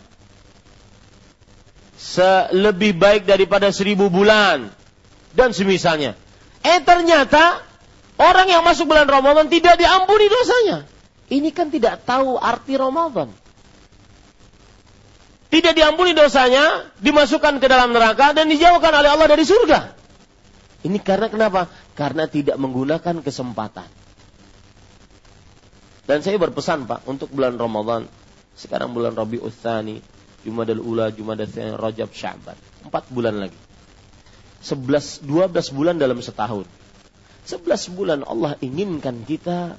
Selebih baik daripada seribu bulan. Dan semisalnya. Eh ternyata orang yang masuk bulan Ramadan tidak diampuni dosanya. Ini kan tidak tahu arti Ramadan. Tidak diampuni dosanya, dimasukkan ke dalam neraka dan dijauhkan oleh Allah dari surga. Ini karena kenapa? Karena tidak menggunakan kesempatan. Dan saya berpesan Pak, untuk bulan Ramadan, sekarang bulan Rabiul Tsani, Jumadal Ula, Jumadal Tsani, Rajab, Sya'ban. Empat bulan lagi. 11, 12 bulan dalam setahun. 11 bulan Allah inginkan kita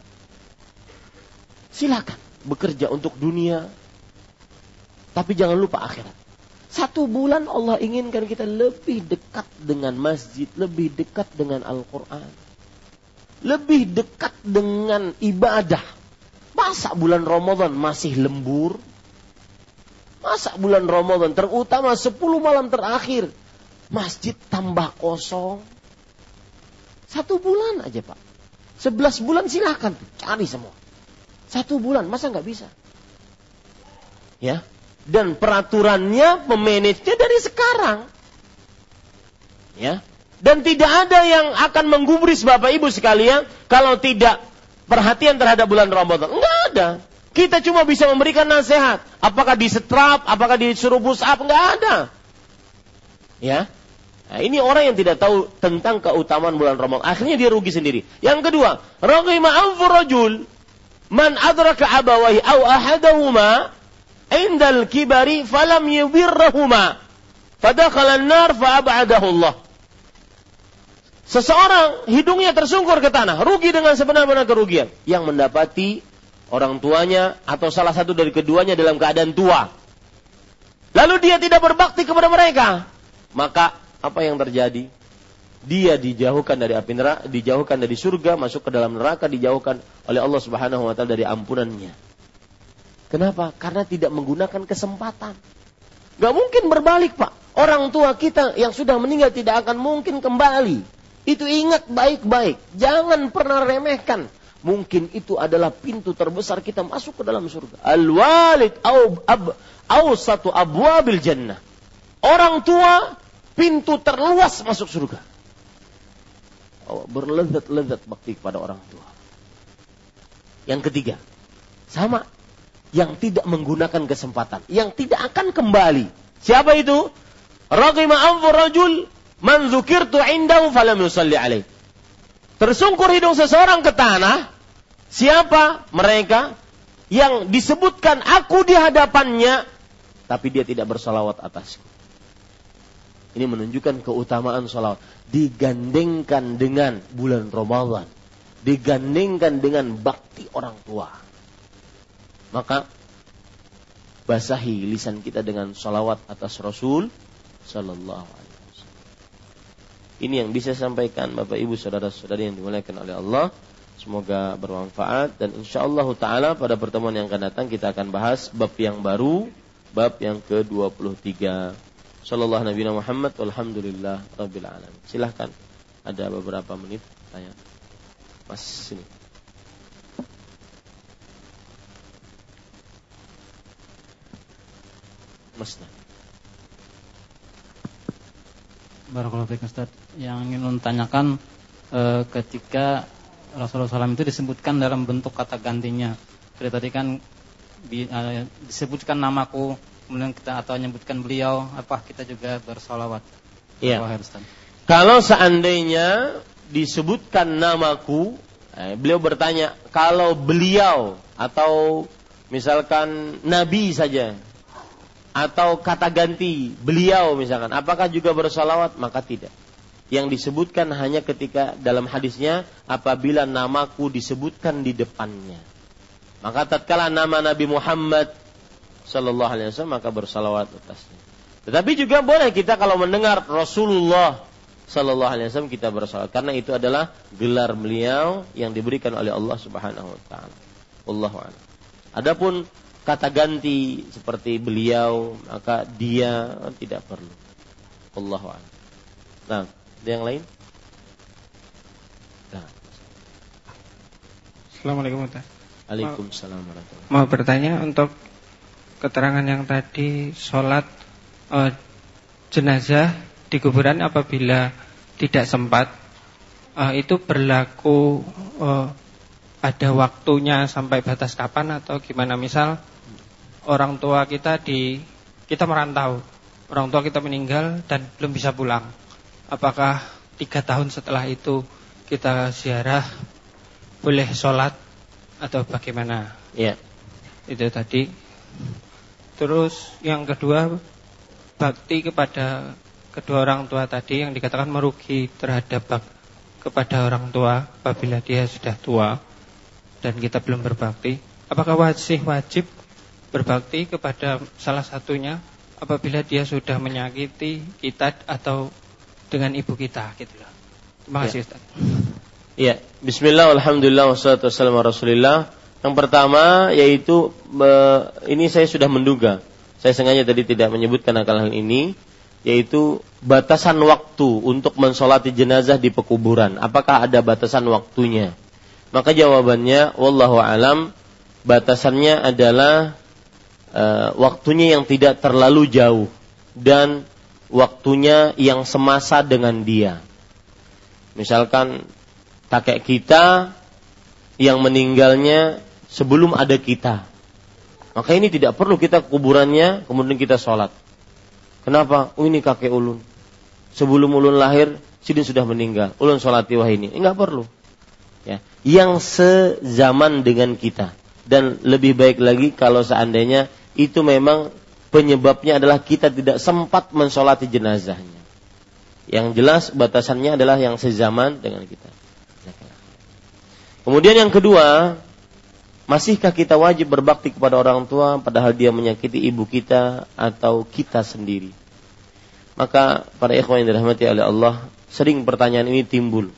silakan bekerja untuk dunia tapi jangan lupa akhirat. Satu bulan Allah inginkan kita lebih dekat dengan masjid, lebih dekat dengan Al-Quran. Lebih dekat dengan ibadah. Masa bulan Ramadan masih lembur? Masa bulan Ramadan terutama 10 malam terakhir Masjid tambah kosong. Satu bulan aja pak. Sebelas bulan silahkan cari semua. Satu bulan masa nggak bisa? Ya. Dan peraturannya memanagenya dari sekarang. Ya. Dan tidak ada yang akan menggubris Bapak Ibu sekalian kalau tidak perhatian terhadap bulan Ramadan. Enggak ada. Kita cuma bisa memberikan nasihat. Apakah di setrap, apakah disuruh push up, enggak ada. Ya. Nah, ini orang yang tidak tahu tentang keutamaan bulan Ramadan. Akhirnya dia rugi sendiri. Yang kedua, raghima anfu rajul man adraka abawahi aw ahadahuma indal kibari falam yubirrahuma fadakhala an-nar fa'abadahu Allah. Seseorang hidungnya tersungkur ke tanah, rugi dengan sebenar-benar kerugian yang mendapati orang tuanya atau salah satu dari keduanya dalam keadaan tua. Lalu dia tidak berbakti kepada mereka, maka apa yang terjadi? Dia dijauhkan dari api neraka, dijauhkan dari surga, masuk ke dalam neraka, dijauhkan oleh Allah Subhanahu wa taala dari ampunannya. Kenapa? Karena tidak menggunakan kesempatan. Gak mungkin berbalik, Pak. Orang tua kita yang sudah meninggal tidak akan mungkin kembali. Itu ingat baik-baik. Jangan pernah remehkan. Mungkin itu adalah pintu terbesar kita masuk ke dalam surga. Al-walid au, ab, au satu abwabil jannah. Orang tua pintu terluas masuk surga. Oh, berlezat-lezat bakti kepada orang tua. Yang ketiga, sama yang tidak menggunakan kesempatan, yang tidak akan kembali. Siapa itu? Raqima anfur rajul man dzukirtu indahu falam yusalli alaih. Tersungkur hidung seseorang ke tanah. Siapa mereka yang disebutkan aku di hadapannya tapi dia tidak bersalawat atasku. Ini menunjukkan keutamaan salawat. Digandengkan dengan bulan Ramadan. Digandengkan dengan bakti orang tua. Maka basahi lisan kita dengan salawat atas Rasul Sallallahu Alaihi Wasallam. Ini yang bisa sampaikan Bapak Ibu saudara-saudari yang dimuliakan oleh Allah. Semoga bermanfaat dan insya Allah Taala pada pertemuan yang akan datang kita akan bahas bab yang baru, bab yang ke-23. Sallallahu Nabi Muhammad Alhamdulillah Rabbil Alamin. Silahkan ada beberapa menit tanya. Mas sini. Mas Barakallahu fiik Ustaz. Yang ingin menanyakan e, ketika Rasulullah SAW itu disebutkan dalam bentuk kata gantinya. Seperti tadi kan bi, e, disebutkan namaku, kemudian kita atau menyebutkan beliau, apa kita juga bersolawat. Iya. Kalau seandainya disebutkan namaku, eh, beliau bertanya, kalau beliau atau misalkan nabi saja atau kata ganti beliau misalkan, apakah juga bersolawat? Maka tidak. Yang disebutkan hanya ketika dalam hadisnya apabila namaku disebutkan di depannya. Maka tatkala nama Nabi Muhammad Sallallahu Alaihi Wasallam maka bersalawat atasnya. Tetapi juga boleh kita kalau mendengar Rasulullah Sallallahu Alaihi Wasallam kita bersalawat karena itu adalah gelar beliau yang diberikan oleh Allah Subhanahu Wa Taala. Allahu Adapun kata ganti seperti beliau maka dia tidak perlu. Allah Nah, ada yang lain? Nah. Assalamualaikum Waalaikumsalam warahmatullahi Mau bertanya untuk keterangan yang tadi sholat uh, jenazah di kuburan apabila tidak sempat uh, itu berlaku uh, ada waktunya sampai batas kapan atau gimana misal orang tua kita di kita merantau, orang tua kita meninggal dan belum bisa pulang. Apakah tiga tahun setelah itu kita ziarah boleh sholat atau bagaimana? Ya. Itu tadi. Terus yang kedua bakti kepada kedua orang tua tadi yang dikatakan merugi terhadap bak kepada orang tua apabila dia sudah tua dan kita belum berbakti. Apakah wajib wajib berbakti kepada salah satunya apabila dia sudah menyakiti kita atau dengan ibu kita gitu loh. Terima kasih ya. Ustaz. Iya, bismillah alhamdulillah wassalatu wassalamu rasulillah. Yang pertama yaitu ini saya sudah menduga. Saya sengaja tadi tidak menyebutkan akal hal ini yaitu batasan waktu untuk mensolati jenazah di pekuburan. Apakah ada batasan waktunya? Maka jawabannya wallahu alam batasannya adalah uh, waktunya yang tidak terlalu jauh dan waktunya yang semasa dengan dia. Misalkan kakek kita yang meninggalnya sebelum ada kita. Maka ini tidak perlu kita kuburannya kemudian kita sholat. Kenapa? Oh ini kakek ulun. Sebelum ulun lahir, sidin sudah meninggal. Ulun sholat wah ini. Enggak perlu. Ya. Yang sezaman dengan kita. Dan lebih baik lagi kalau seandainya itu memang penyebabnya adalah kita tidak sempat mensolati jenazahnya. Yang jelas batasannya adalah yang sezaman dengan kita. Kemudian yang kedua, masihkah kita wajib berbakti kepada orang tua padahal dia menyakiti ibu kita atau kita sendiri? Maka para ikhwan yang dirahmati oleh Allah, sering pertanyaan ini timbul.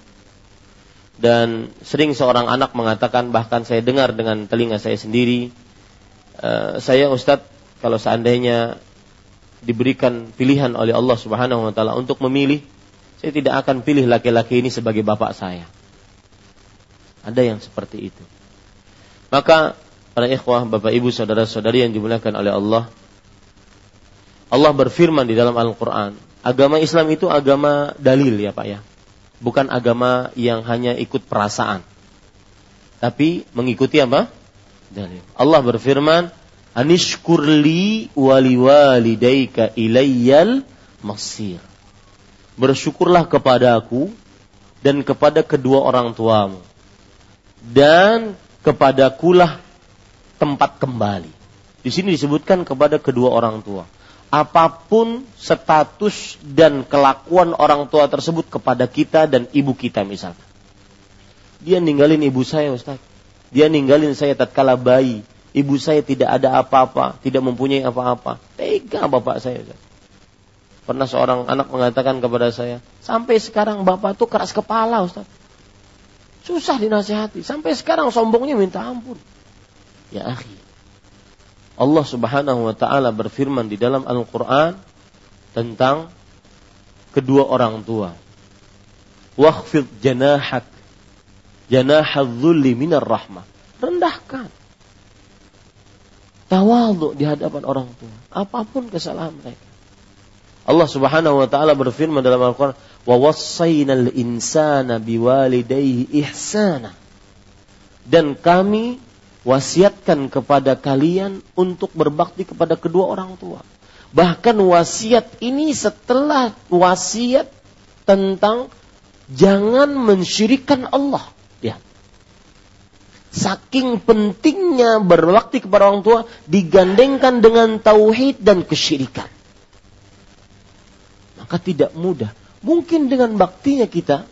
Dan sering seorang anak mengatakan bahkan saya dengar dengan telinga saya sendiri, Eh, saya Ustadz kalau seandainya diberikan pilihan oleh Allah Subhanahu wa taala untuk memilih, saya tidak akan pilih laki-laki ini sebagai bapak saya. Ada yang seperti itu. Maka para ikhwah, Bapak Ibu, saudara-saudari yang dimuliakan oleh Allah, Allah berfirman di dalam Al-Qur'an, agama Islam itu agama dalil ya Pak ya. Bukan agama yang hanya ikut perasaan. tapi mengikuti apa? Dalil. Allah berfirman, "Anishkurli wali walidayka ilayyal masir." Bersyukurlah kepadaku dan kepada kedua orang tuamu. Dan kepadakulah tempat kembali. Di sini disebutkan kepada kedua orang tua. Apa pun status dan kelakuan orang tua tersebut kepada kita dan ibu kita misalnya. Dia ninggalin ibu saya Ustaz. Dia ninggalin saya tatkala bayi. Ibu saya tidak ada apa-apa, tidak mempunyai apa-apa. Tega bapak saya Ustaz. Pernah seorang anak mengatakan kepada saya, sampai sekarang bapak tuh keras kepala Ustaz. Susah dinasihati. Sampai sekarang sombongnya minta ampun. Ya akhi. Allah subhanahu wa ta'ala berfirman di dalam Al-Quran tentang kedua orang tua. Wakhfid janahak janahadzulli minar rahmah. Rendahkan. Tawadhu di hadapan orang tua. Apa pun kesalahan mereka. Allah Subhanahu wa taala berfirman dalam Al-Qur'an, "Wa wassaynal insana biwalidayhi ihsana." Dan kami wasiatkan kepada kalian untuk berbakti kepada kedua orang tua. Bahkan wasiat ini setelah wasiat tentang jangan mensyirikan Allah. Saking pentingnya berbakti kepada orang tua digandengkan dengan tauhid dan kesyirikan. Maka tidak mudah. Mungkin dengan baktinya kita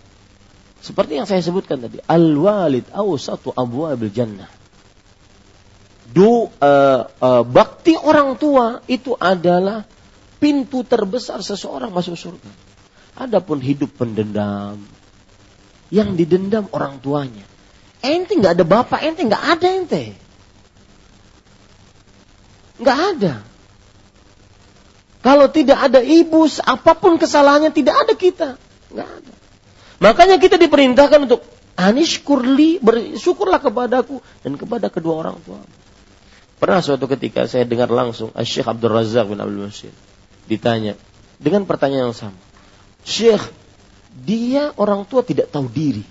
seperti yang saya sebutkan tadi, al-walid awsatu abwabil jannah. Du, uh, uh, bakti orang tua itu adalah pintu terbesar seseorang masuk surga. Adapun hidup pendendam, yang didendam orang tuanya, Ente nggak ada bapak, ente nggak ada ente. Nggak ada. Kalau tidak ada ibu, apa pun kesalahannya tidak ada kita. Nggak ada. Makanya kita diperintahkan untuk anishkurli, bersyukurlah kepadaku dan kepada kedua orang tua. Pernah suatu ketika saya dengar langsung Syekh Abdul Razak bin Abdul Masjid ditanya dengan pertanyaan yang sama. Syekh, dia orang tua tidak tahu diri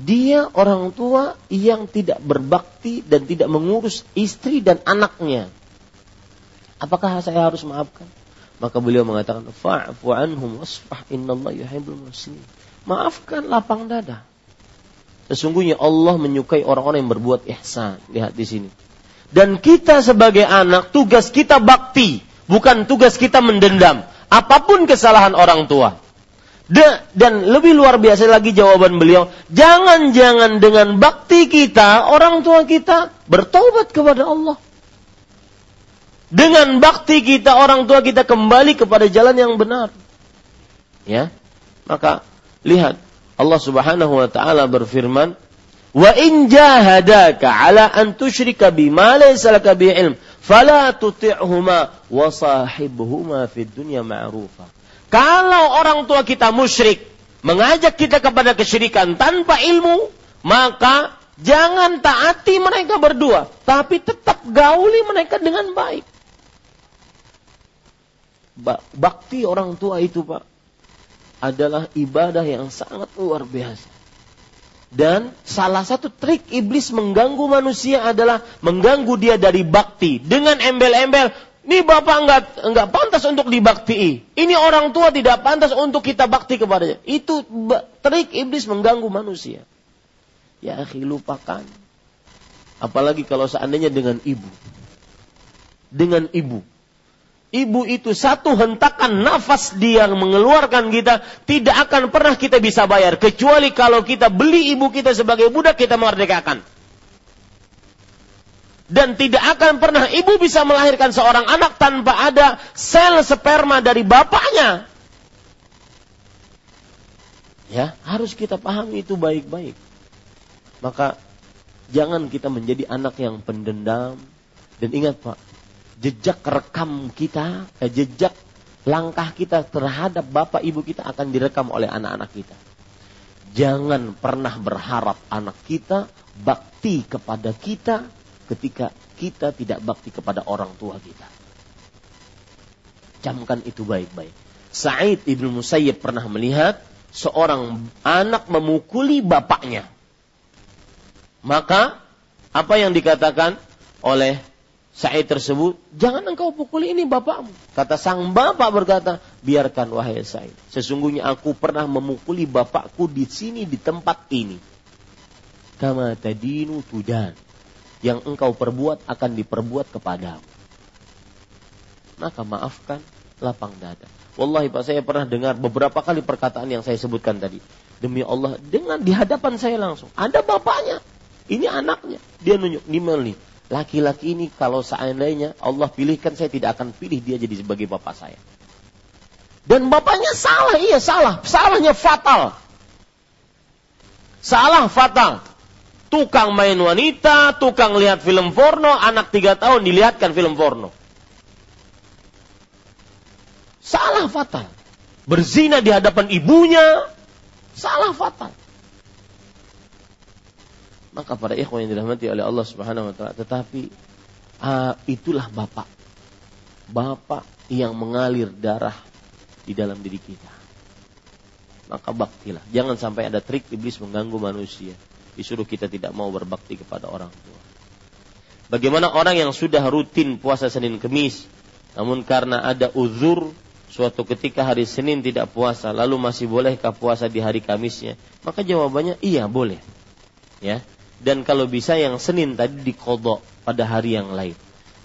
dia orang tua yang tidak berbakti dan tidak mengurus istri dan anaknya. Apakah saya harus maafkan? Maka beliau mengatakan, "Fa'fu anhum wasfah innallaha yuhibbul muslimin." Maafkan lapang dada. Sesungguhnya Allah menyukai orang-orang yang berbuat ihsan. Lihat di sini. Dan kita sebagai anak, tugas kita bakti, bukan tugas kita mendendam. Apa pun kesalahan orang tua. Dan lebih luar biasa lagi jawaban beliau, jangan-jangan dengan bakti kita, orang tua kita bertobat kepada Allah. Dengan bakti kita, orang tua kita kembali kepada jalan yang benar. Ya, maka lihat Allah Subhanahu wa taala berfirman, "Wa in jahadaka ala an tusyrika bima laysa laka bi ilm, fala tuti'huma wa sahibhuma fid dunya ma'rufa." Kalau orang tua kita musyrik, mengajak kita kepada kesyirikan tanpa ilmu, maka jangan taati mereka berdua, tapi tetap gauli mereka dengan baik. Bakti orang tua itu, Pak, adalah ibadah yang sangat luar biasa. Dan salah satu trik iblis mengganggu manusia adalah mengganggu dia dari bakti dengan embel-embel ini bapak enggak enggak pantas untuk dibakti. Ini orang tua tidak pantas untuk kita bakti kepadanya. Itu trik iblis mengganggu manusia. Ya akhi lupakan. Apalagi kalau seandainya dengan ibu. Dengan ibu. Ibu itu satu hentakan nafas dia mengeluarkan kita tidak akan pernah kita bisa bayar kecuali kalau kita beli ibu kita sebagai budak kita merdekakan dan tidak akan pernah ibu bisa melahirkan seorang anak tanpa ada sel sperma dari bapaknya. Ya, harus kita pahami itu baik-baik. Maka jangan kita menjadi anak yang pendendam dan ingat Pak, jejak rekam kita, eh, jejak langkah kita terhadap bapak ibu kita akan direkam oleh anak-anak kita. Jangan pernah berharap anak kita bakti kepada kita ketika kita tidak bakti kepada orang tua kita. Camkan itu baik-baik. Sa'id ibn Musayyib pernah melihat seorang anak memukuli bapaknya. Maka apa yang dikatakan oleh Sa'id tersebut, jangan engkau pukuli ini bapakmu. Kata sang bapak berkata, biarkan wahai Sa'id. Sesungguhnya aku pernah memukuli bapakku di sini di tempat ini. Kama tadinu tudan. Yang engkau perbuat akan diperbuat kepadamu. Maka maafkan lapang dada. Wallahi Pak saya pernah dengar beberapa kali perkataan yang saya sebutkan tadi. Demi Allah, dengan di hadapan saya langsung. Ada bapaknya. Ini anaknya. Dia nunjuk, di nih laki-laki ini kalau seandainya Allah pilihkan saya tidak akan pilih dia jadi sebagai bapak saya. Dan bapaknya salah, iya salah. Salahnya fatal. Salah fatal. Tukang main wanita, tukang lihat film porno, anak tiga tahun dilihatkan film porno. Salah fatal. Berzina di hadapan ibunya, salah fatal. Maka para ikhwan yang dirahmati oleh Allah Subhanahu wa taala, tetapi uh, itulah bapak. Bapak yang mengalir darah di dalam diri kita. Maka baktilah. Jangan sampai ada trik iblis mengganggu manusia. Disuruh kita tidak mau berbakti kepada orang tua. Bagaimana orang yang sudah rutin puasa Senin Kemis, namun karena ada uzur suatu ketika hari Senin tidak puasa, lalu masih bolehkah puasa di hari Kamisnya? Maka jawabannya iya boleh. Ya, dan kalau bisa yang Senin tadi dikodok pada hari yang lain.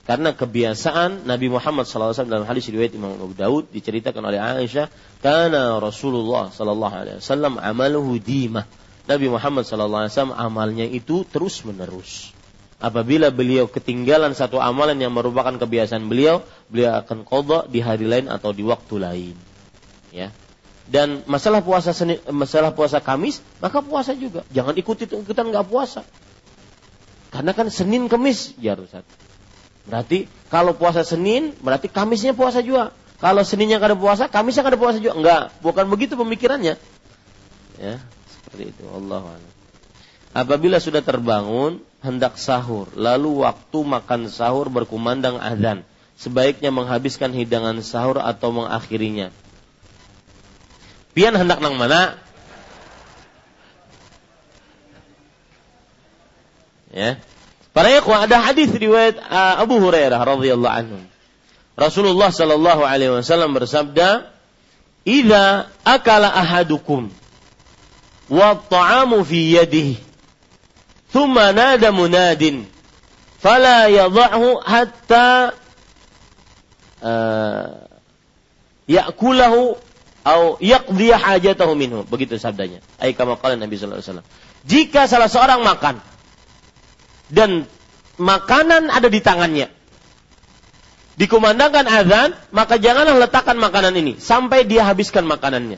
Karena kebiasaan Nabi Muhammad SAW dalam hadis riwayat Imam Abu Daud diceritakan oleh Aisyah, karena Rasulullah SAW amaluhu dimah. Nabi Muhammad SAW amalnya itu terus menerus. Apabila beliau ketinggalan satu amalan yang merupakan kebiasaan beliau, beliau akan kodok di hari lain atau di waktu lain. Ya, dan masalah puasa Senin, masalah puasa Kamis, maka puasa juga. Jangan ikut ikutan nggak puasa. Karena kan Senin Kamis ya Ustaz. Berarti kalau puasa Senin, berarti Kamisnya puasa juga. Kalau Seninnya ada puasa, Kamisnya ada puasa juga. Enggak, bukan begitu pemikirannya. Ya, seperti itu. Allah Apabila sudah terbangun, hendak sahur, lalu waktu makan sahur berkumandang azan. Sebaiknya menghabiskan hidangan sahur atau mengakhirinya Pian hendak nang mana? Ya. Para ikhwah ada hadis riwayat uh, Abu Hurairah radhiyallahu anhu. Rasulullah sallallahu alaihi wasallam bersabda, "Idza akala ahadukum wa ta'amu fi yadihi, thumma nada munadin, fala yadhahu hatta uh, ya'kulahu au yaqdi hajatahu minhu. Begitu sabdanya. Ai kama Nabi sallallahu alaihi. Jika salah seorang makan dan makanan ada di tangannya, dikumandangkan azan, maka janganlah letakkan makanan ini sampai dia habiskan makanannya.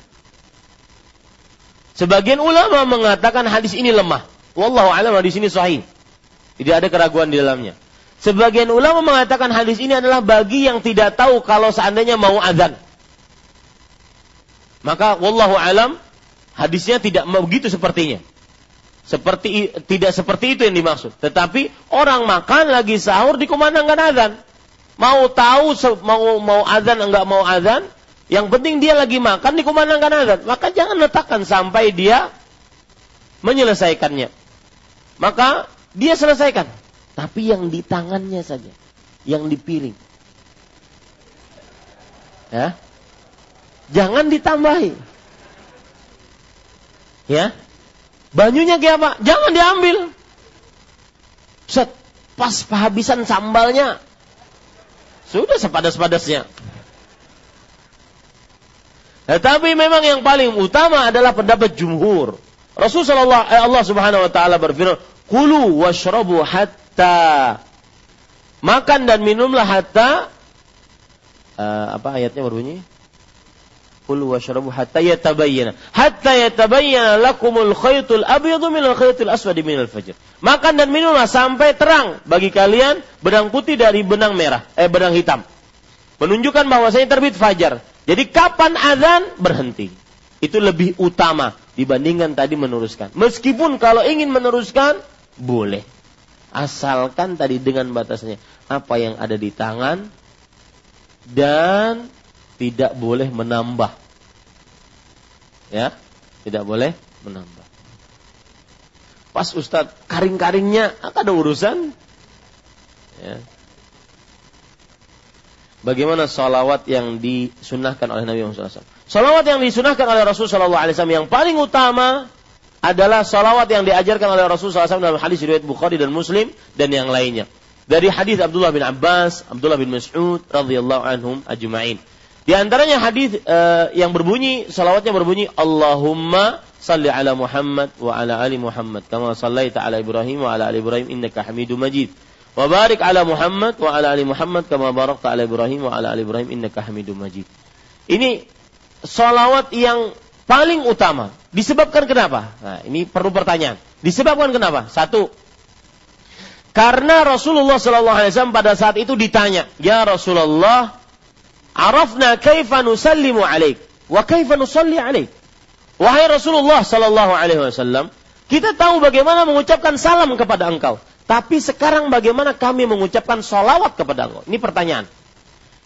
Sebagian ulama mengatakan hadis ini lemah. Wallahu a'lam hadis ini sahih. Tidak ada keraguan di dalamnya. Sebagian ulama mengatakan hadis ini adalah bagi yang tidak tahu kalau seandainya mau azan. Maka wallahu alam hadisnya tidak begitu sepertinya. Seperti tidak seperti itu yang dimaksud. Tetapi orang makan lagi sahur dikumandangkan azan. Mau tahu mau mau azan enggak mau azan, yang penting dia lagi makan dikumandangkan azan. Maka jangan letakkan sampai dia menyelesaikannya. Maka dia selesaikan. Tapi yang di tangannya saja, yang di piring. Ya, Jangan ditambahi. Ya. Banyunya kayak apa? Jangan diambil. Set, pas kehabisan sambalnya. Sudah sepadas-padasnya. Tetapi memang yang paling utama adalah pendapat jumhur. Rasulullah eh, Allah Subhanahu wa taala berfirman, "Kulu washrabu hatta" Makan dan minumlah hatta uh, apa ayatnya berbunyi? Kulu washrabu hatta yatabayyana. Hatta yatabayyana lakumul khaytul abyadu minal khaytul aswadi minal fajr. Makan dan minumlah sampai terang bagi kalian benang putih dari benang merah, eh benang hitam. Menunjukkan bahwasanya terbit fajar. Jadi kapan azan berhenti. Itu lebih utama dibandingkan tadi meneruskan. Meskipun kalau ingin meneruskan boleh. Asalkan tadi dengan batasnya apa yang ada di tangan dan tidak boleh menambah. Ya, tidak boleh menambah. Pas Ustadz karing-karingnya ada urusan. Ya. Bagaimana salawat yang disunahkan oleh Nabi Muhammad SAW? Salawat yang disunahkan oleh Rasulullah SAW yang paling utama adalah salawat yang diajarkan oleh Rasulullah SAW dalam hadis riwayat Bukhari dan Muslim dan yang lainnya. Dari hadis Abdullah bin Abbas, Abdullah bin Mas'ud radhiyallahu anhum ajma'in. Di antaranya hadis uh, yang berbunyi salawatnya berbunyi Allahumma salli ala Muhammad wa ala ali Muhammad kama sallaita ala Ibrahim wa ala ali Ibrahim innaka Hamidum Majid. Wa barik ala Muhammad wa ala ali Muhammad kama barakta ala Ibrahim wa ala ali Ibrahim innaka Hamidum Majid. Ini salawat yang paling utama. Disebabkan kenapa? Nah, ini perlu pertanyaan. Disebabkan kenapa? Satu, karena Rasulullah Wasallam pada saat itu ditanya, ya Rasulullah, Arafna kaifa nusallimu alaik wa kaifa nusalli alaik. Wahai Rasulullah sallallahu alaihi wasallam, kita tahu bagaimana mengucapkan salam kepada engkau. Tapi sekarang bagaimana kami mengucapkan salawat kepada engkau? Ini pertanyaan.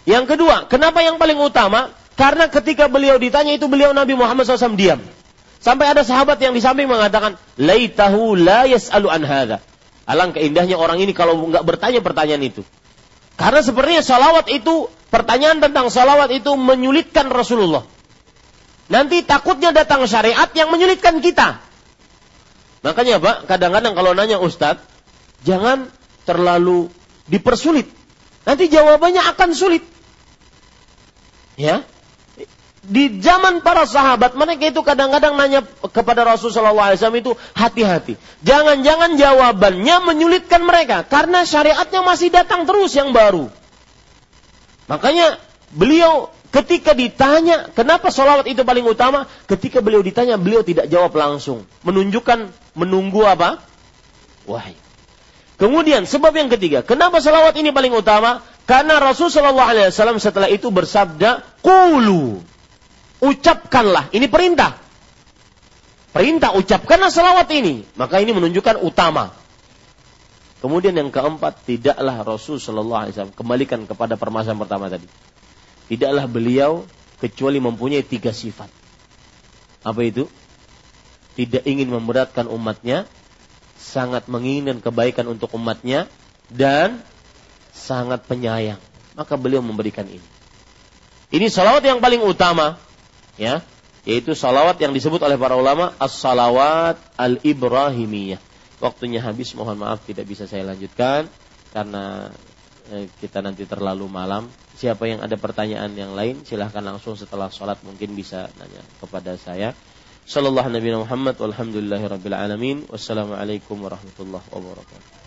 Yang kedua, kenapa yang paling utama? Karena ketika beliau ditanya itu beliau Nabi Muhammad SAW diam. Sampai ada sahabat yang di samping mengatakan, Laitahu la yas'alu an hadha. Alangkah indahnya orang ini kalau nggak bertanya pertanyaan itu. Karena sepertinya salawat itu pertanyaan tentang salawat itu menyulitkan Rasulullah. Nanti takutnya datang syariat yang menyulitkan kita. Makanya Pak, kadang-kadang kalau nanya Ustadz, jangan terlalu dipersulit. Nanti jawabannya akan sulit. Ya, di zaman para sahabat mereka itu kadang-kadang nanya kepada Rasulullah SAW itu hati-hati. Jangan-jangan jawabannya menyulitkan mereka karena syariatnya masih datang terus yang baru. Makanya beliau ketika ditanya kenapa sholawat itu paling utama, ketika beliau ditanya beliau tidak jawab langsung, menunjukkan menunggu apa? Wahyu. Kemudian sebab yang ketiga, kenapa sholawat ini paling utama? Karena Rasulullah SAW setelah itu bersabda, Kulu, ucapkanlah, ini perintah. Perintah ucapkanlah salawat ini. Maka ini menunjukkan utama. Kemudian yang keempat, tidaklah Rasul Shallallahu Alaihi Wasallam kembalikan kepada permasalahan pertama tadi. Tidaklah beliau kecuali mempunyai tiga sifat. Apa itu? Tidak ingin memberatkan umatnya, sangat menginginkan kebaikan untuk umatnya, dan sangat penyayang. Maka beliau memberikan ini. Ini salawat yang paling utama, ya, yaitu salawat yang disebut oleh para ulama as-salawat al-ibrahimiyah waktunya habis mohon maaf tidak bisa saya lanjutkan karena eh, kita nanti terlalu malam. Siapa yang ada pertanyaan yang lain silahkan langsung setelah sholat mungkin bisa nanya kepada saya. Sallallahu Nabi Muhammad walhamdulillahi rabbil alamin. Wassalamualaikum warahmatullahi wabarakatuh.